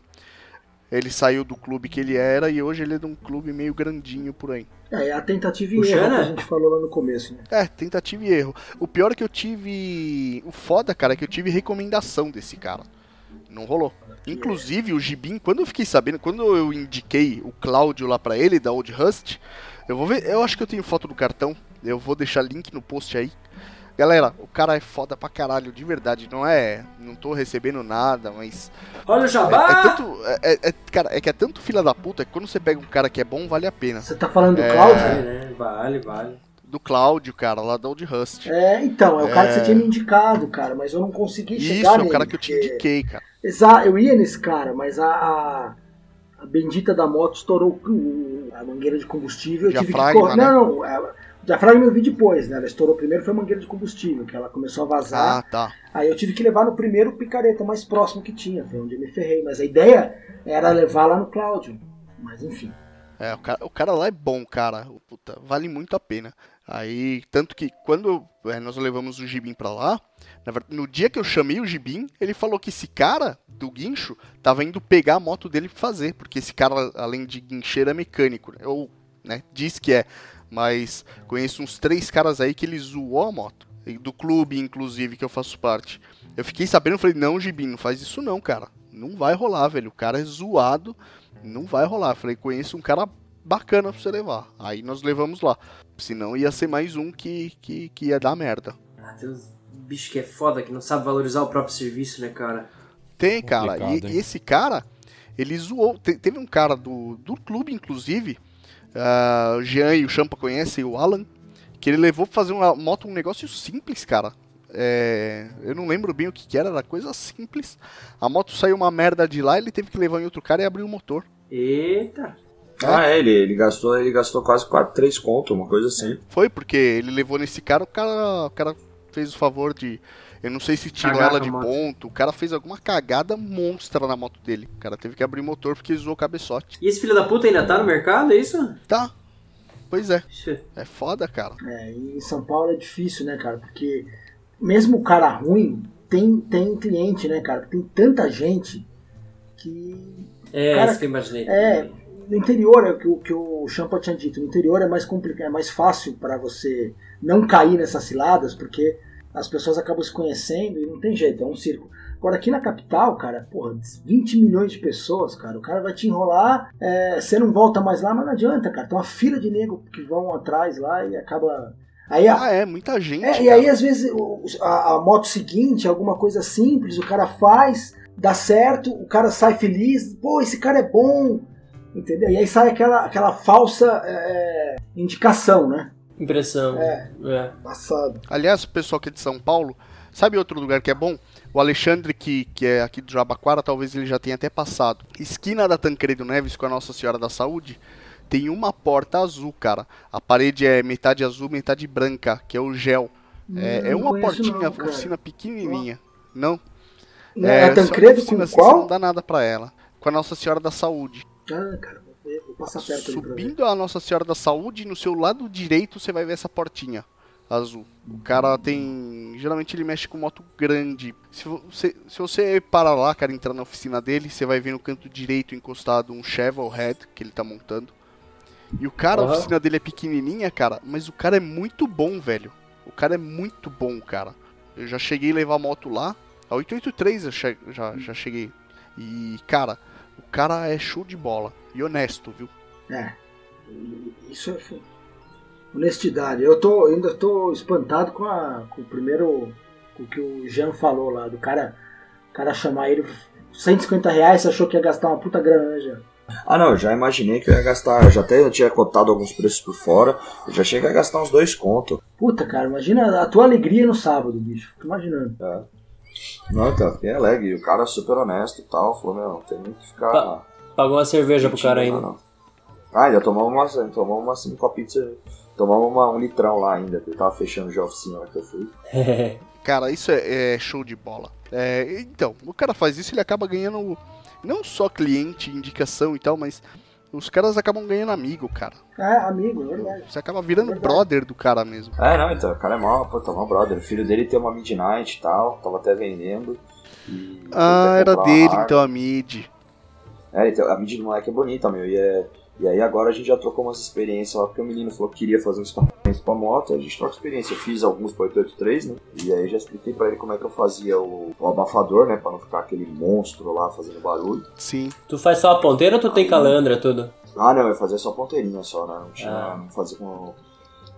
S1: Ele saiu do clube que ele era e hoje ele é de um clube meio grandinho por aí.
S5: É, é a tentativa e
S2: O
S5: erro que a gente falou lá no começo, né?
S1: É, tentativa e erro. O pior é que eu tive. O foda, cara, é que eu tive recomendação desse cara. Não rolou. Inclusive, o Gibin, quando eu fiquei sabendo, quando eu indiquei o Cláudio lá pra ele, da Old Rust, eu vou ver. Eu acho que eu tenho foto do cartão. Eu vou deixar link no post aí. Galera, o cara é foda pra caralho, de verdade. Não é. Não tô recebendo nada, mas.
S2: Olha o
S1: É,
S2: Jabá!
S1: é tanto. É, é- é- cara, é que é tanto filha da puta que quando você pega um cara que é bom, vale a pena.
S5: Você tá falando do
S1: É.
S5: Cláudio?
S2: É, né? Vale, vale.
S1: Do Cláudio, cara, lá da Old Rust.
S5: É, então, é o cara que
S1: É.
S5: você tinha me indicado, cara, mas eu não consegui
S1: Isso,
S5: chegar
S1: é
S5: nele.
S1: o cara que eu te indiquei, cara.
S5: Exato, eu ia nesse cara, mas a, a, a bendita da moto estourou a mangueira de combustível. Eu tive que correr.
S1: né?
S5: Não, não, a- o diafragma eu vi depois, né? Ela estourou primeiro foi a mangueira de combustível, que ela começou a vazar.
S1: Ah, tá.
S5: Aí eu tive que levar no primeiro picareta mais próximo que tinha, foi onde eu me ferrei. Mas a ideia era levar lá no Cláudio. Mas enfim.
S1: É, o cara, o cara lá é bom, cara. Puta, vale muito a pena. Aí, tanto que quando é, nós levamos o Gibim pra lá, na verdade, no dia que eu chamei o Gibim, ele falou que esse cara do guincho tava indo pegar a moto dele pra fazer, porque esse cara, além de guincheiro, é mecânico, né? ou, né, diz que é. Mas conheço uns três caras aí que ele zoou a moto. Do clube, inclusive, que eu faço parte. Eu fiquei sabendo, falei, não, Gibim, não faz isso não, cara. Não vai rolar, velho. O cara é zoado, não vai rolar. Eu falei, conheço um cara bacana pra você levar. Aí nós levamos lá. Senão ia ser mais um que, que, que ia dar merda.
S2: Ah, tem uns bichos que é foda, que não sabe valorizar o próprio serviço, né, cara?
S1: Tem, cara. E, e esse cara, ele zoou. Te- teve um cara do, do clube, inclusive, ah, o Jean e o Champa conhecem, o Alan, que ele levou pra fazer uma moto um negócio simples, cara. É, eu não lembro bem o que, que era, era coisa simples. A moto saiu uma merda de lá, ele teve que levar em outro cara e abrir o motor.
S2: Eita!
S4: Ah, é, ele, ele gastou, ele gastou quase 4, 3 conto, uma coisa assim.
S1: Foi porque ele levou nesse cara, o cara, o cara fez o favor de. Eu não sei se tirou
S2: Cagar
S1: ela de
S2: moto.
S1: ponto. O cara fez alguma cagada monstra na moto dele. O cara teve que abrir o motor porque zoou o cabeçote.
S2: E esse filho da puta ainda tá no mercado, é isso?
S1: Tá. Pois é.
S2: Ixi.
S1: É foda, cara.
S5: É, e em São Paulo é difícil, né, cara? Porque mesmo o cara ruim tem, tem cliente, né, cara? Tem tanta gente que.
S2: É,
S5: Cara,
S2: isso que eu imaginei.
S5: É, no interior é o que, o que o Champa tinha dito. No interior é mais complicado, é mais fácil para você não cair nessas ciladas, porque as pessoas acabam se conhecendo e não tem jeito, é um circo. Agora aqui na capital, cara, porra, 20 milhões de pessoas, cara, o cara vai te enrolar, é, você não volta mais lá, mas não adianta, cara. Tem uma fila de nego que vão atrás lá e acaba. Aí a,
S1: Ah, é, muita gente.
S5: é, e aí, às vezes, o- a, a moto seguinte, alguma coisa simples, o cara faz, dá certo, o cara sai feliz, pô, esse cara é bom, entendeu? E aí sai aquela, aquela falsa é, indicação, né?
S2: Impressão.
S5: É.
S2: É.
S5: Passado.
S1: Aliás, o pessoal aqui de São Paulo, sabe outro lugar que é bom? O Alexandre, que, que é aqui do Jabaquara, talvez ele já tenha até passado. Esquina da Tancredo Neves com a Nossa Senhora da Saúde, tem uma porta azul, cara. A parede é metade azul, metade branca, que é o gel. É, é uma portinha,
S5: não,
S1: oficina pequenininha. Não?
S5: Não, é,
S1: só
S5: Tancredo
S1: oficina,
S5: com
S1: assim, Você não
S5: qual?
S1: dá nada pra ela. Com a Nossa Senhora da Saúde.
S5: Ah, cara, perto.
S1: Subindo a Nossa Senhora da Saúde, no seu lado direito você vai ver essa portinha. azul. O cara tem. Geralmente ele mexe com moto grande. Se você, se você parar lá, cara, entrar na oficina dele, você vai ver no canto direito encostado um Chevrolet que ele tá montando. E o cara, a
S2: Aham.
S1: oficina dele é pequenininha, cara, mas o cara é muito bom, velho. O cara é muito bom, cara. Eu já cheguei a levar a moto lá. A 883 eu che- já, já cheguei. E, cara, cara é show de bola. E honesto, viu?
S5: É. Isso é honestidade. Eu tô, eu ainda tô espantado com, a, com o primeiro. Com o que o Jean falou lá, do cara, cara chamar ele 150 reais, você achou que ia gastar uma puta grana, né, Jean?
S4: Ah, não, eu já imaginei que eu ia gastar. Eu já até tinha cotado alguns preços por fora. Eu já cheguei a gastar uns dois contos.
S5: Puta, cara, imagina a tua alegria no sábado, bicho. Tô imaginando.
S4: Não, então, fiquei alegre. E o cara é super honesto e tal. Falou, meu, não tem nem que ficar.
S2: Pa- Pagou uma cerveja pro cara ainda.
S4: não. Ah, ainda tomamos uma, tomamos uma cinco copinhos de cerveja. Tomamos uma, um litrão lá ainda, que ele tava fechando já a oficina lá que eu fui. (laughs)
S1: Cara, isso é, é show de bola. É, então, o cara faz isso, ele acaba ganhando não só cliente, indicação e tal, mas os caras acabam ganhando amigo, cara.
S5: É, amigo, é verdade.
S1: Você acaba virando
S5: Verdade.
S1: brother do cara mesmo.
S4: É, não, então, o cara é mó, pô, tá mó brother. O filho dele tem uma Midnight e tal, tava até vendendo. E
S1: Ah, era dele então a mid.
S4: É, então, a mídia do moleque é bonita, meu. E, é, e aí agora a gente já trocou umas experiências lá, porque o menino falou que queria fazer um escapamento pra moto, a gente troca experiência. Eu fiz alguns pro 883, né? E aí já expliquei pra ele como é que eu fazia o, o abafador, né? Pra não ficar aquele monstro lá fazendo barulho.
S1: Sim.
S2: tu faz só a ponteira ou tu tem calandra, tudo?
S4: Ah, não, eu fazia só ponteirinha só, né? Não tinha.
S2: Ah.
S4: Não fazia com.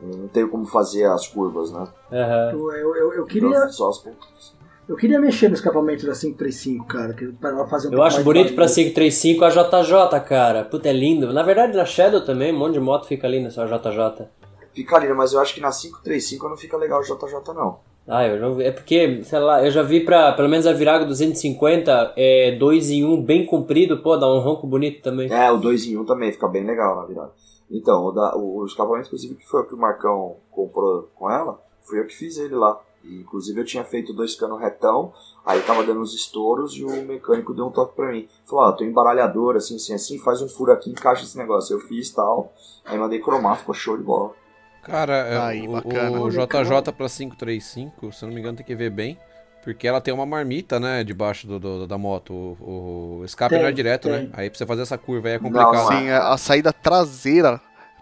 S4: Não tenho como fazer as curvas, né?
S2: Aham.
S5: Eu, eu, eu, eu
S4: Então,
S5: queria,
S4: fiz só as pontas.
S5: Eu queria mexer no escapamento da 535, cara, que para ela fazer um
S2: Eu acho bonito pra
S5: barulho.
S2: 535 a JJ, cara. Puta, é lindo. Na verdade, na Shadow também, um monte de moto fica linda, só JJ.
S4: Fica lindo, mas eu acho que na 535 não fica legal o JJ, não.
S2: Ah, eu não vi. É porque, sei lá, eu já vi pra, pelo menos a Virago 250, é 2 em 1 bem comprido, pô, dá um ronco bonito também.
S4: É, o 2 em 1 também fica bem legal na virada. Então, o, da, o, o escapamento, inclusive, que foi o que o Marcão comprou com ela, fui eu que fiz ele lá. E, inclusive, eu tinha feito dois canos retão, aí tava dando uns estouros e o mecânico deu um toque pra mim. Falou, ó, tô embaralhador, assim, assim, assim, faz um furo aqui, encaixa esse negócio. Eu fiz tal, aí mandei cromar, ficou show de bola.
S3: Cara, é,
S1: Aí,
S3: o,
S1: bacana.
S3: o JJ pra 535, se eu não me engano, tem que ver bem. Porque ela tem uma marmita, né, debaixo do, do- da moto. O, o escape
S5: Tem,
S3: não é direto,
S5: tem.
S3: né? Aí pra você fazer essa curva aí é complicado.
S4: Não,
S1: Sim, a, a saída traseira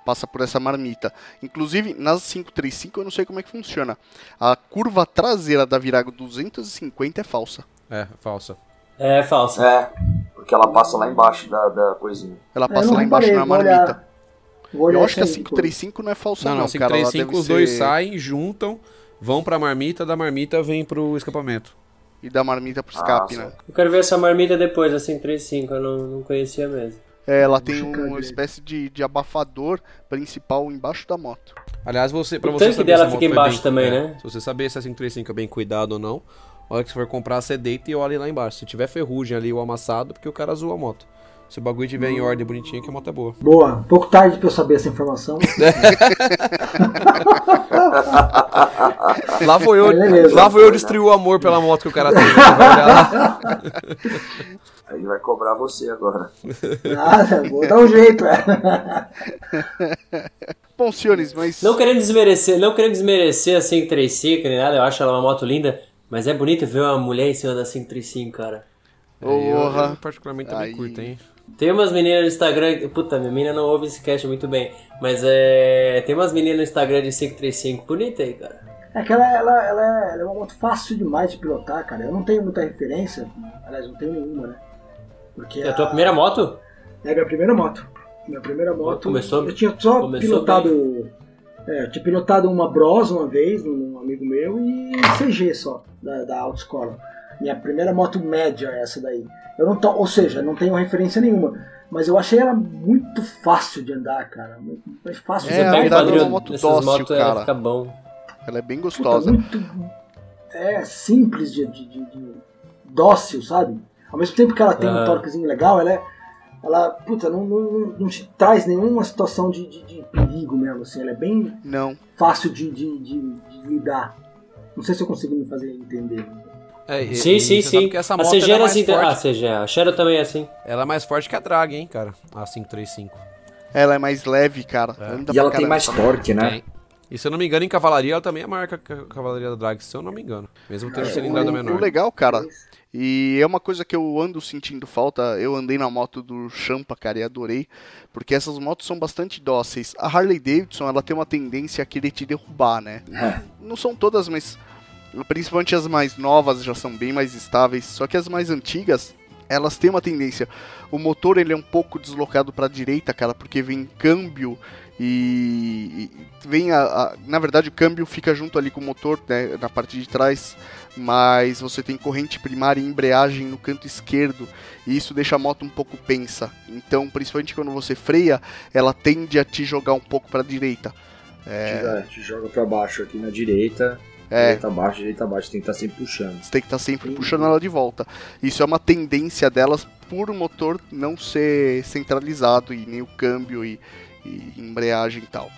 S1: passa por essa marmita. Inclusive, nas 535 eu não sei como é que funciona. A curva traseira da Virago 250 é falsa.
S3: É, falsa.
S2: É, falso.
S4: É, porque ela passa lá embaixo da, da coisinha.
S1: Ela passa lá embaixo na
S5: olhar-
S1: marmita.
S5: vou olhar
S1: Eu acho que a
S5: essa aí,
S1: 535 não é falsa
S3: Não,
S1: não,
S3: não,
S1: cara. Ela
S3: 535
S1: deve
S3: os dois
S1: ser-
S3: saem, juntam, vão pra marmita, da marmita vem pro escapamento.
S1: E da marmita pro escape,
S4: Ah,
S1: né?
S2: Eu quero ver essa marmita depois, a 535, eu não, não conhecia mesmo.
S1: É, ela tem uma espécie de, de abafador principal embaixo da moto.
S3: Aliás, você, pra
S2: O
S3: você
S2: tanque
S3: saber
S2: dela fica embaixo
S3: bem-
S2: também,
S3: é,
S2: né?
S3: Se você saber se a 535 é bem cuidado ou não, a hora que você for comprar, você deita e olha lá embaixo. Se tiver ferrugem ali ou amassado, porque o cara zoa a moto. Se o bagulho tiver em ordem bonitinho, que a moto é boa.
S5: Boa, um pouco tarde pra eu saber essa informação. (laughs)
S3: Lá foi eu,
S5: beleza.
S3: lá foi eu destruir o amor pela moto que o cara tem. (laughs)
S4: Aí vai cobrar você agora.
S5: Nada, vou dar um jeito, é.
S1: Bom, senhores, mas...
S2: Não querendo desmerecer, não querendo desmerecer a 535 nem nada, eu acho ela uma moto linda, mas é bonito ver uma mulher em cima da 535, cara.
S3: É, eu,
S1: Porra.
S3: eu particularmente também
S1: Aí.
S3: curto, hein?
S2: Tem umas meninas no Instagram, puta, minha menina não ouve esse cast muito bem, mas é. Tem umas meninas no Instagram de 535 bonita aí, cara.
S5: É que ela, ela, ela, é, ela é uma moto fácil demais de pilotar, cara. Eu não tenho muita referência, aliás, não tenho nenhuma, né? Porque
S2: É a tua primeira moto?
S5: É a minha primeira moto. Minha primeira moto.
S2: Começou-
S5: eu tinha só
S2: começou
S5: pilotado. É, eu tinha pilotado uma Bros uma vez, num amigo meu, e CG só, da, da autoescola. Minha primeira moto média é essa daí. Eu não to, ou seja, não tenho referência nenhuma. Mas eu achei ela muito fácil de andar, cara. Muito, fácil
S1: É,
S5: de
S2: Você
S1: a
S2: pega o
S1: Mirada é
S2: quadril
S1: uma moto dócil,
S2: motos,
S1: cara.
S2: fica bom.
S1: Ela é bem
S5: Puta,
S1: gostosa.
S5: muito é, simples de, de, de- de- dócil, sabe? Ao mesmo tempo que ela tem um
S2: Aham.
S5: torquezinho legal, ela é. Ela, puta, não, não, não- não te traz nenhuma situação de, de, de perigo mesmo, assim. Ela é bem
S1: Não.
S5: fácil de, de, de, de lidar. Não sei se eu consigo me fazer entender.
S3: É, e-
S2: Sim,
S3: e
S2: sim, sim.
S3: essa
S2: a
S3: moto
S2: CG
S3: ela é
S2: era
S3: mais
S2: assim.
S3: forte.
S2: Ah, CG, a Shadow também é assim.
S3: Ela é mais forte que a Drag, hein, cara? A 535.
S1: Ela é mais leve, cara.
S3: É.
S4: E ela tem mais torque, né?
S3: Tem. E se eu não me engano, em cavalaria ela também é maior que a ca- cavalaria da Drag, se eu não me engano. Mesmo tendo
S1: É,
S3: cilindrada
S1: o,
S3: menor.
S1: o legal, cara, e é uma coisa que eu ando sentindo falta, eu andei na moto do Champa, cara, e adorei, porque essas motos são bastante dóceis. A Harley Davidson, ela tem uma tendência a querer te derrubar, né?
S4: É.
S1: Não são todas, mas principalmente as mais novas já são bem mais estáveis, só que as mais antigas, elas têm uma tendência. O motor ele é um pouco deslocado para a direita, cara, porque vem câmbio e, e vem a, a- na verdade o câmbio fica junto ali com o motor, né, na parte de trás, mas você tem corrente primária e embreagem no canto esquerdo e isso deixa a moto um pouco pensa. Então, principalmente quando você freia, ela tende a te jogar um pouco para a direita.
S6: É. Te joga pra baixo aqui na direita.
S1: É.
S6: Direita abaixo, direita abaixo. Tem que estar sempre puxando.
S1: Você tem que estar sempre puxando ela de volta. Isso é uma tendência delas por o motor não ser centralizado e nem o câmbio e, e embreagem e tal.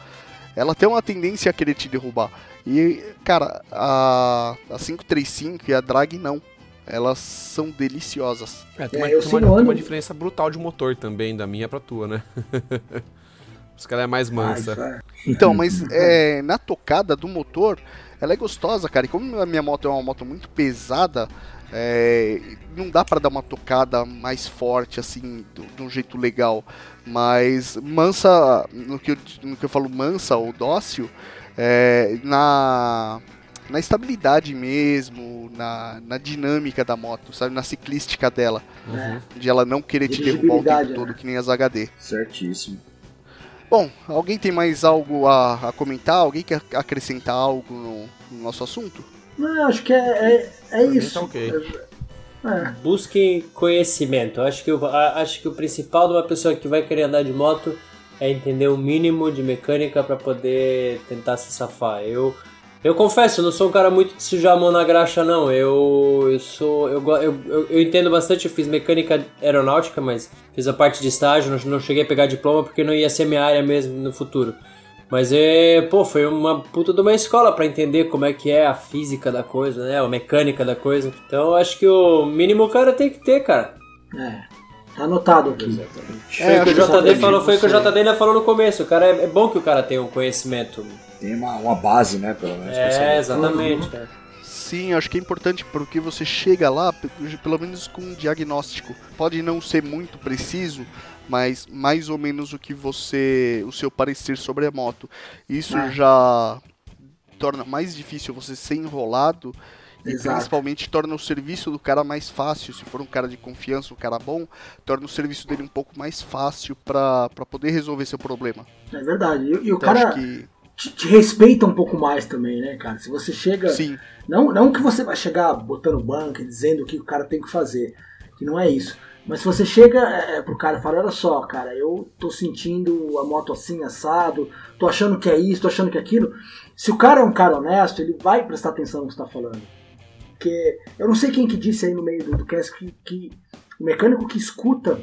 S1: Ela tem uma tendência a querer te derrubar. E, cara, a, a 535 e a Drag não. Elas são deliciosas.
S3: É, tem,
S5: É,
S3: uma,
S5: eu
S3: tem uma- tem uma diferença brutal de motor também, da minha pra tua, né? (laughs) Os caras é mais
S5: Ah,
S3: mansa.
S5: isso é-
S1: Então, mas é, na tocada do motor, ela é gostosa, cara. E como a minha moto é uma moto muito pesada, é, não dá pra dar uma tocada mais forte, assim, do- de um jeito legal. Mas mansa, no que eu, no que eu falo mansa ou dócil, é, na, na estabilidade mesmo, na, na dinâmica da moto, sabe? Na ciclística dela. De ela não querer te derrubar o tempo
S5: Dirigibilidade,
S1: todo,
S5: né?
S1: que nem as HD.
S6: Certíssimo.
S1: Bom, alguém tem mais algo a, a comentar? Alguém quer acrescentar algo no, no nosso assunto?
S5: Não, acho que é, é, é
S3: mim
S5: isso.
S3: tá ok.
S5: É,
S2: Busquem conhecimento. Acho que, o, acho que o principal de uma pessoa que vai querer andar de moto é entender o mínimo de mecânica para poder tentar se safar. Eu, eu confesso, eu não sou um cara muito de sujar a mão na graxa, não. Eu, eu sou. Eu, eu, eu entendo bastante, eu fiz mecânica aeronáutica, mas fiz a parte de estágio, não, não cheguei a pegar diploma porque não ia ser minha área mesmo no futuro. Mas é, pô, foi uma puta de uma escola pra entender como é que é a física da coisa, né? A mecânica da coisa. Então eu acho que o mínimo o cara tem que ter, cara.
S5: é. Tá anotado aqui.
S2: Foi
S1: É,
S2: o que o
S1: que
S2: JD falou, foi o que o JD ainda falou no começo. O cara é, é bom que o cara tenha um conhecimento.
S6: Tem uma, uma base, né? Pelo menos.
S2: É, exatamente, cara.
S1: Sim, acho que é importante porque você chega lá, pe- pelo menos com um diagnóstico. Pode não ser muito preciso, mas mais ou menos o que você, o seu parecer sobre a moto. Isso
S5: Ah.
S1: já torna mais difícil você ser enrolado e
S5: Exato.
S1: principalmente torna o serviço do cara mais fácil. Se for um cara de confiança, um cara bom, torna o serviço dele um pouco mais fácil pra poder resolver seu problema.
S5: É verdade. E, e o
S1: Então,
S5: cara
S1: acho que
S5: te, te respeita um pouco mais também, né, cara? Se você chega.
S1: sim,
S5: Não, não que você vai chegar botando banca dizendo o que o cara tem que fazer, que não é isso. Mas se você chega é, pro cara e fala, olha só, cara, eu tô sentindo a moto assim, assado, tô achando que é isso, tô achando que é aquilo. Se o cara é um cara honesto, ele vai prestar atenção no que você tá falando. Porque eu não sei quem que disse aí no meio do, do cast que, que o mecânico que escuta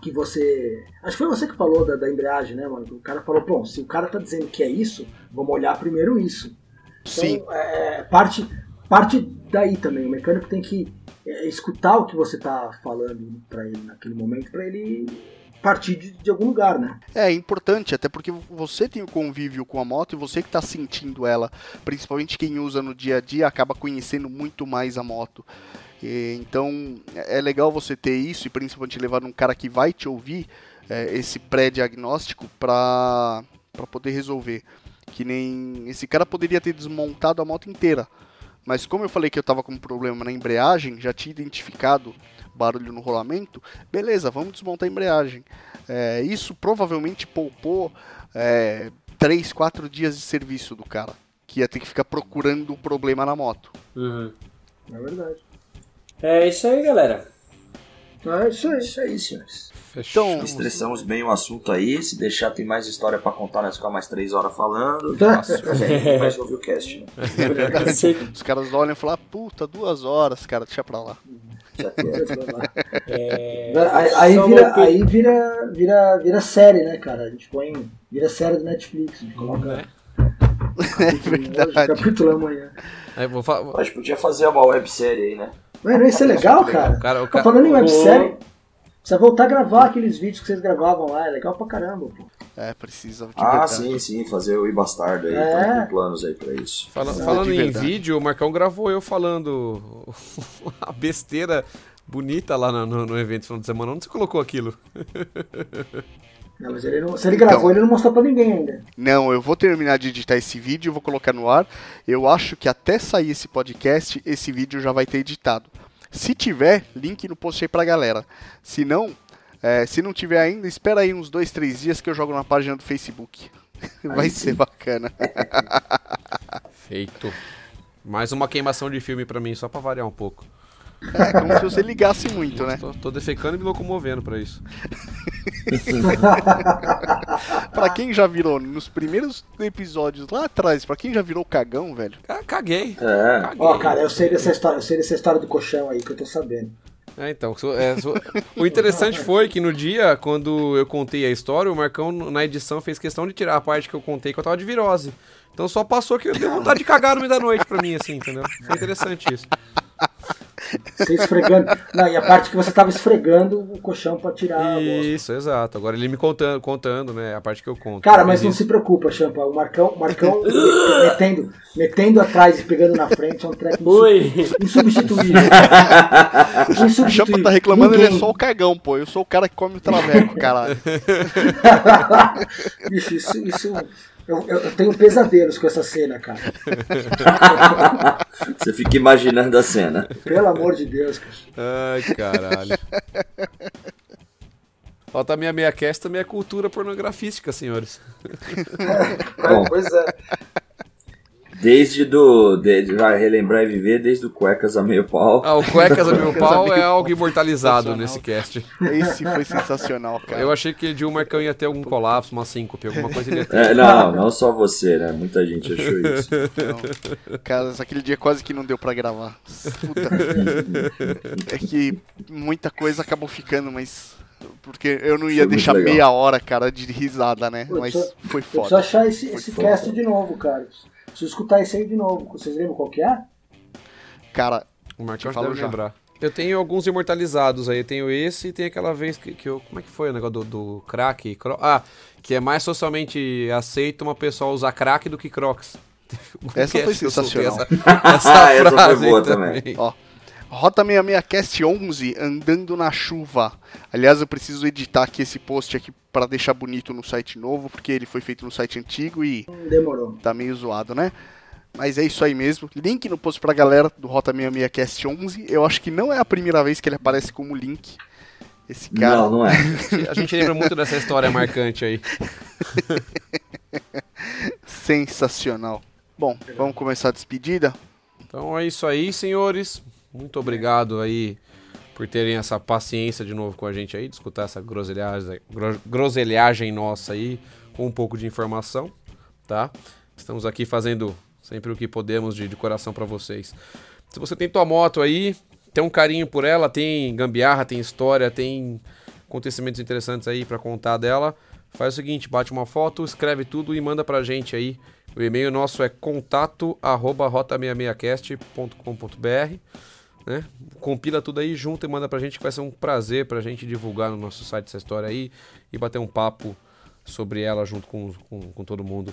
S5: que você. Acho que foi você que falou da, da embreagem, né, mano? O cara falou, bom, se o cara tá dizendo que é isso, vamos olhar primeiro isso.
S1: sim.
S5: Então, é, parte, parte daí também. O mecânico tem que é, escutar o que você tá falando pra ele naquele momento, pra ele partir de, de algum lugar, né?
S1: É importante, até porque você tem o convívio com a moto e você que está sentindo ela, principalmente quem usa no dia a dia, acaba conhecendo muito mais a moto. E, então é legal você ter isso e principalmente levar um cara que vai te ouvir é, esse pré-diagnóstico para poder resolver. Que nem esse cara poderia ter desmontado a moto inteira. Mas como eu falei que eu estava com um problema na embreagem, já tinha identificado barulho no rolamento, beleza, vamos desmontar a embreagem. É, isso provavelmente poupou é, 3, 4 dias de serviço do cara, que ia ter que ficar procurando o problema na moto.
S2: Uhum.
S5: É verdade.
S2: É isso aí, galera.
S5: É isso aí.
S6: Isso aí, senhores.
S1: Então,
S4: Estressamos bem o assunto aí. Se deixar, tem mais história pra contar, nós ficar mais três horas falando. Mas aí ninguém vai ouvir o cast, né?
S1: é. (laughs) Os caras olham e falam, "Ah, puta, duas horas, cara, deixa pra lá.
S4: É.
S2: É,
S5: Aí, aí vira, aí vira, vira, vira série, né, cara? A gente põe. Vira série do Netflix. A gente coloca. (laughs)
S1: É
S5: Hoje,
S1: verdade.
S5: capítulo amanhã.
S3: Aí vou falar.
S4: A gente podia fazer uma websérie aí, né?
S5: Mas não ia ser legal, cara?
S3: O cara, o
S5: Tá
S3: cara,
S5: falando em
S2: o-
S5: websérie, precisa voltar a gravar aqueles vídeos que vocês gravavam lá, é legal pra caramba, pô.
S1: É, precisa de
S4: Ah,
S1: verdade.
S4: sim, sim, fazer o Ibastardo aí.
S5: É.
S4: Estamos com planos aí pra isso.
S3: Fala- falando em vídeo, o Marcão gravou eu falando (laughs) a besteira bonita lá no, no, no evento no final de semana. Onde você colocou aquilo?
S5: Não, mas ele não, se ele gravou,
S1: Então.
S5: ele não mostrou pra ninguém ainda.
S1: Não, eu vou terminar de editar esse vídeo, vou colocar no ar. Eu acho que até sair esse podcast, esse vídeo já vai ter editado. Se tiver, link no post aí pra galera. Se não, é, se não tiver ainda, espera aí uns dois, três dias que eu jogo na página do Facebook. (laughs) Vai ser bacana.
S3: Feito. Mais uma queimação de filme pra mim, só pra variar um pouco.
S1: É como se você ligasse muito, né?
S3: Tô, tô defecando e me locomovendo pra isso. (laughs) (laughs)
S1: Pra quem já virou nos primeiros episódios lá atrás, pra quem já virou cagão, velho.
S3: Ah, caguei.
S4: É.
S3: Caguei.
S5: Ó, cara, eu sei dessa história, eu sei dessa história do colchão aí que eu tô sabendo.
S3: É, então, é, so- o interessante foi que no dia, quando eu contei a história, o Marcão, na edição, fez questão de tirar a parte que eu contei que eu tava de virose. Então só passou que eu dei vontade de cagar no meio da noite pra mim, assim, entendeu? Foi interessante isso.
S5: Você esfregando. Não, e a parte que você tava esfregando o colchão pra tirar a.
S3: Isso, exato. Agora ele me contando, contando, né? A parte que eu conto.
S5: Cara,
S3: Ele
S5: mas não
S3: isso.
S5: se preocupa, Champa. O Marcão, Marcão (laughs) metendo, metendo atrás e pegando na frente é um treco insubstituível. (laughs)
S1: O
S5: insubstituível.
S1: Champa tá reclamando, ele é
S5: Ninguém-
S1: só o cagão, pô. Eu sou o cara que come o traveco, caralho. (laughs)
S5: Bicho, isso. isso eu, eu- tenho pesadelos com essa cena, cara. (laughs)
S4: Você fica imaginando a cena.
S5: Pelo amor de Deus, cara.
S3: Ai, caralho. Falta a minha meia cast também é cultura pornografística, senhores. (laughs)
S4: Bom,
S5: Pois é.
S4: Desde do. De, vai relembrar e viver desde o Cuecas a meio pau.
S3: Ah, o Cuecas a meu (laughs) pau é
S1: meio
S3: algo imortalizado nesse cast.
S1: Esse foi sensacional, (laughs) cara.
S3: Eu achei que de um Marcão ia ter algum colapso, uma síncope, alguma coisa ele ia ter.
S4: É, não, não só você, né? Muita gente achou (laughs) isso.
S1: Não. Cara, aquele dia quase que não deu pra gravar. Puta. É que muita coisa acabou ficando, mas. Porque eu não ia deixar
S4: legal.
S1: meia hora, cara, de risada, né?
S5: Pô,
S1: Mas foi
S5: Eu preciso
S1: foda.
S5: achar esse, esse
S4: foda.
S5: cast de novo, cara. Preciso escutar esse aí de novo. Vocês lembram qual que é?
S1: Cara,
S3: O Marcão
S1: Te
S3: já lembrar. Eu tenho alguns imortalizados aí. Eu tenho esse e tem aquela vez que, que eu. Como é que foi o negócio do, do crack? Cro- ah, que é mais socialmente aceito uma pessoa usar crack do que crocs. (laughs)
S1: Essa foi sensacional.
S3: Essa, essa (laughs)
S4: Ah, essa foi boa
S3: aí
S4: também.
S1: ó. Rota 66 Cast 11, andando na chuva. Aliás, eu preciso editar aqui esse post aqui pra deixar bonito no site novo, porque ele foi feito no site antigo e
S5: Demorou.
S1: tá meio zoado, né? Mas é isso aí mesmo. Link no post pra galera do Rota 66 Cast 11. Eu acho que não é a primeira vez que ele aparece como link. Esse cara.
S4: Não, não é. (laughs)
S3: A gente lembra muito dessa história marcante aí.
S1: Sensacional. Bom, vamos começar a despedida?
S3: Então é isso aí, senhores. Muito obrigado aí por terem essa paciência de novo com a gente aí, de escutar essa groselhagem, gro- groselhagem nossa aí, com um pouco de informação, tá? Estamos aqui fazendo sempre o que podemos de, de coração pra vocês. Se você tem tua moto aí, tem um carinho por ela, tem gambiarra, tem história, tem acontecimentos interessantes aí pra contar dela, faz o seguinte, bate uma foto, escreve tudo e manda pra gente aí. O e-mail nosso é contato arroba rota66cast.com.br né? Compila tudo aí, junta e manda pra gente que vai ser um prazer pra gente divulgar no nosso site essa história aí e bater um papo sobre ela junto com, com, com todo mundo.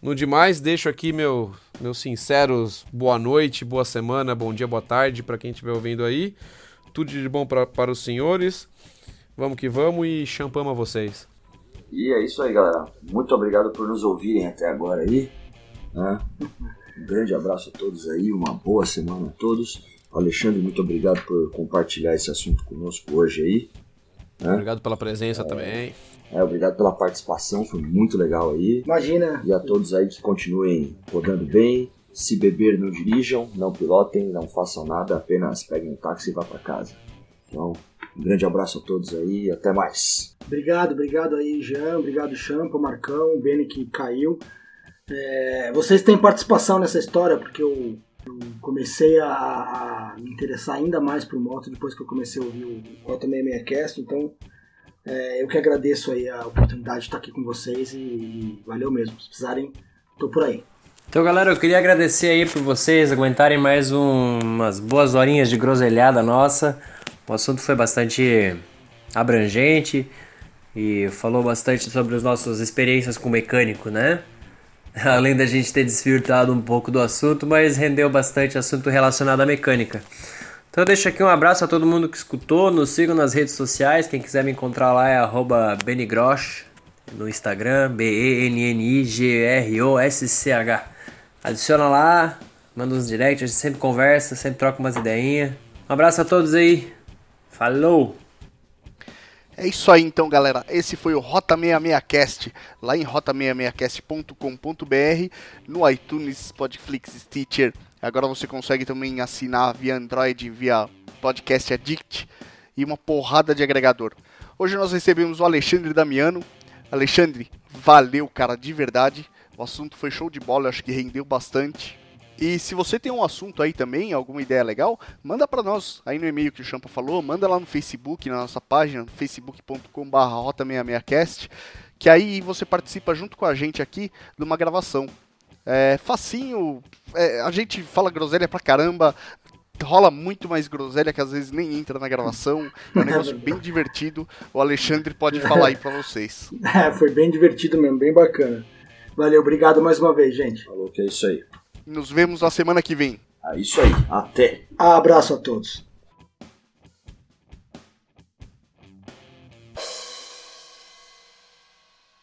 S3: No demais, deixo aqui meu, meus sinceros boa noite, boa semana, bom dia, boa tarde pra quem estiver ouvindo aí. Tudo de bom pra, para os senhores. Vamos que vamos e champamos a vocês.
S4: E é isso aí, galera. Muito obrigado por nos ouvirem até agora aí. né? Um grande abraço a todos aí, uma boa semana a todos. Alexandre, muito obrigado por compartilhar esse assunto conosco hoje aí.
S3: Obrigado pela presença também.
S4: É, obrigado pela participação, foi muito legal aí.
S5: Imagina.
S4: E a todos aí que continuem rodando bem. Se beber, não dirijam, não pilotem, não façam nada, apenas peguem um táxi e vá para casa. Então, um grande abraço a todos aí e até mais.
S5: Obrigado, obrigado aí, Jean. Obrigado, Champa, Marcão, o Beni que caiu. É, vocês têm participação nessa história, porque eu, eu comecei a, a me interessar ainda mais por moto depois que eu comecei a ouvir o Rota 66 Cast. Então, é, eu que agradeço aí a oportunidade de estar aqui com vocês e, e valeu mesmo. Se precisarem, tô por aí.
S2: Então, galera, eu queria agradecer aí por vocês aguentarem mais um- umas boas horinhas de groselhada nossa. O assunto foi bastante abrangente. e falou bastante sobre as nossas experiências com mecânico, né? (laughs) Além da gente ter desvirtuado um pouco do assunto, mas rendeu bastante assunto relacionado à mecânica. Então deixo aqui um abraço a todo mundo que escutou, nos sigam nas redes sociais, quem quiser me encontrar lá é arroba Benigrosch no Instagram, B-E-N-N-I-G-R-O-S-C-H. Adiciona lá, manda uns directs, a gente sempre conversa, sempre troca umas ideinhas. Um abraço a todos aí, falou!
S1: É isso aí então, galera. Esse foi o Rota 66cast, lá em rota66cast.com.br, no iTunes, Podflix, Stitcher. Agora você consegue também assinar via Android, via Podcast Addict e uma porrada de agregador. Hoje nós recebemos o Alexandre Damiano. Alexandre, valeu, cara, de verdade. O assunto foi show de bola, eu acho que rendeu bastante. E se você tem um assunto aí também, alguma ideia legal, manda para nós aí no e-mail que o Champa falou, manda lá no Facebook, na nossa página, facebook.com.br rota66cast, que aí você participa junto com a gente aqui de uma gravação. É facinho, é, a gente fala groselha pra caramba, rola muito mais groselha que às vezes nem entra na gravação. É um negócio bem divertido. O Alexandre pode falar aí pra vocês. (laughs)
S5: É, foi bem divertido mesmo, bem bacana. Valeu, obrigado mais uma vez, gente.
S4: Falou que é isso aí.
S1: Nos vemos na semana que vem.
S4: É isso aí. Até.
S5: Abraço a todos.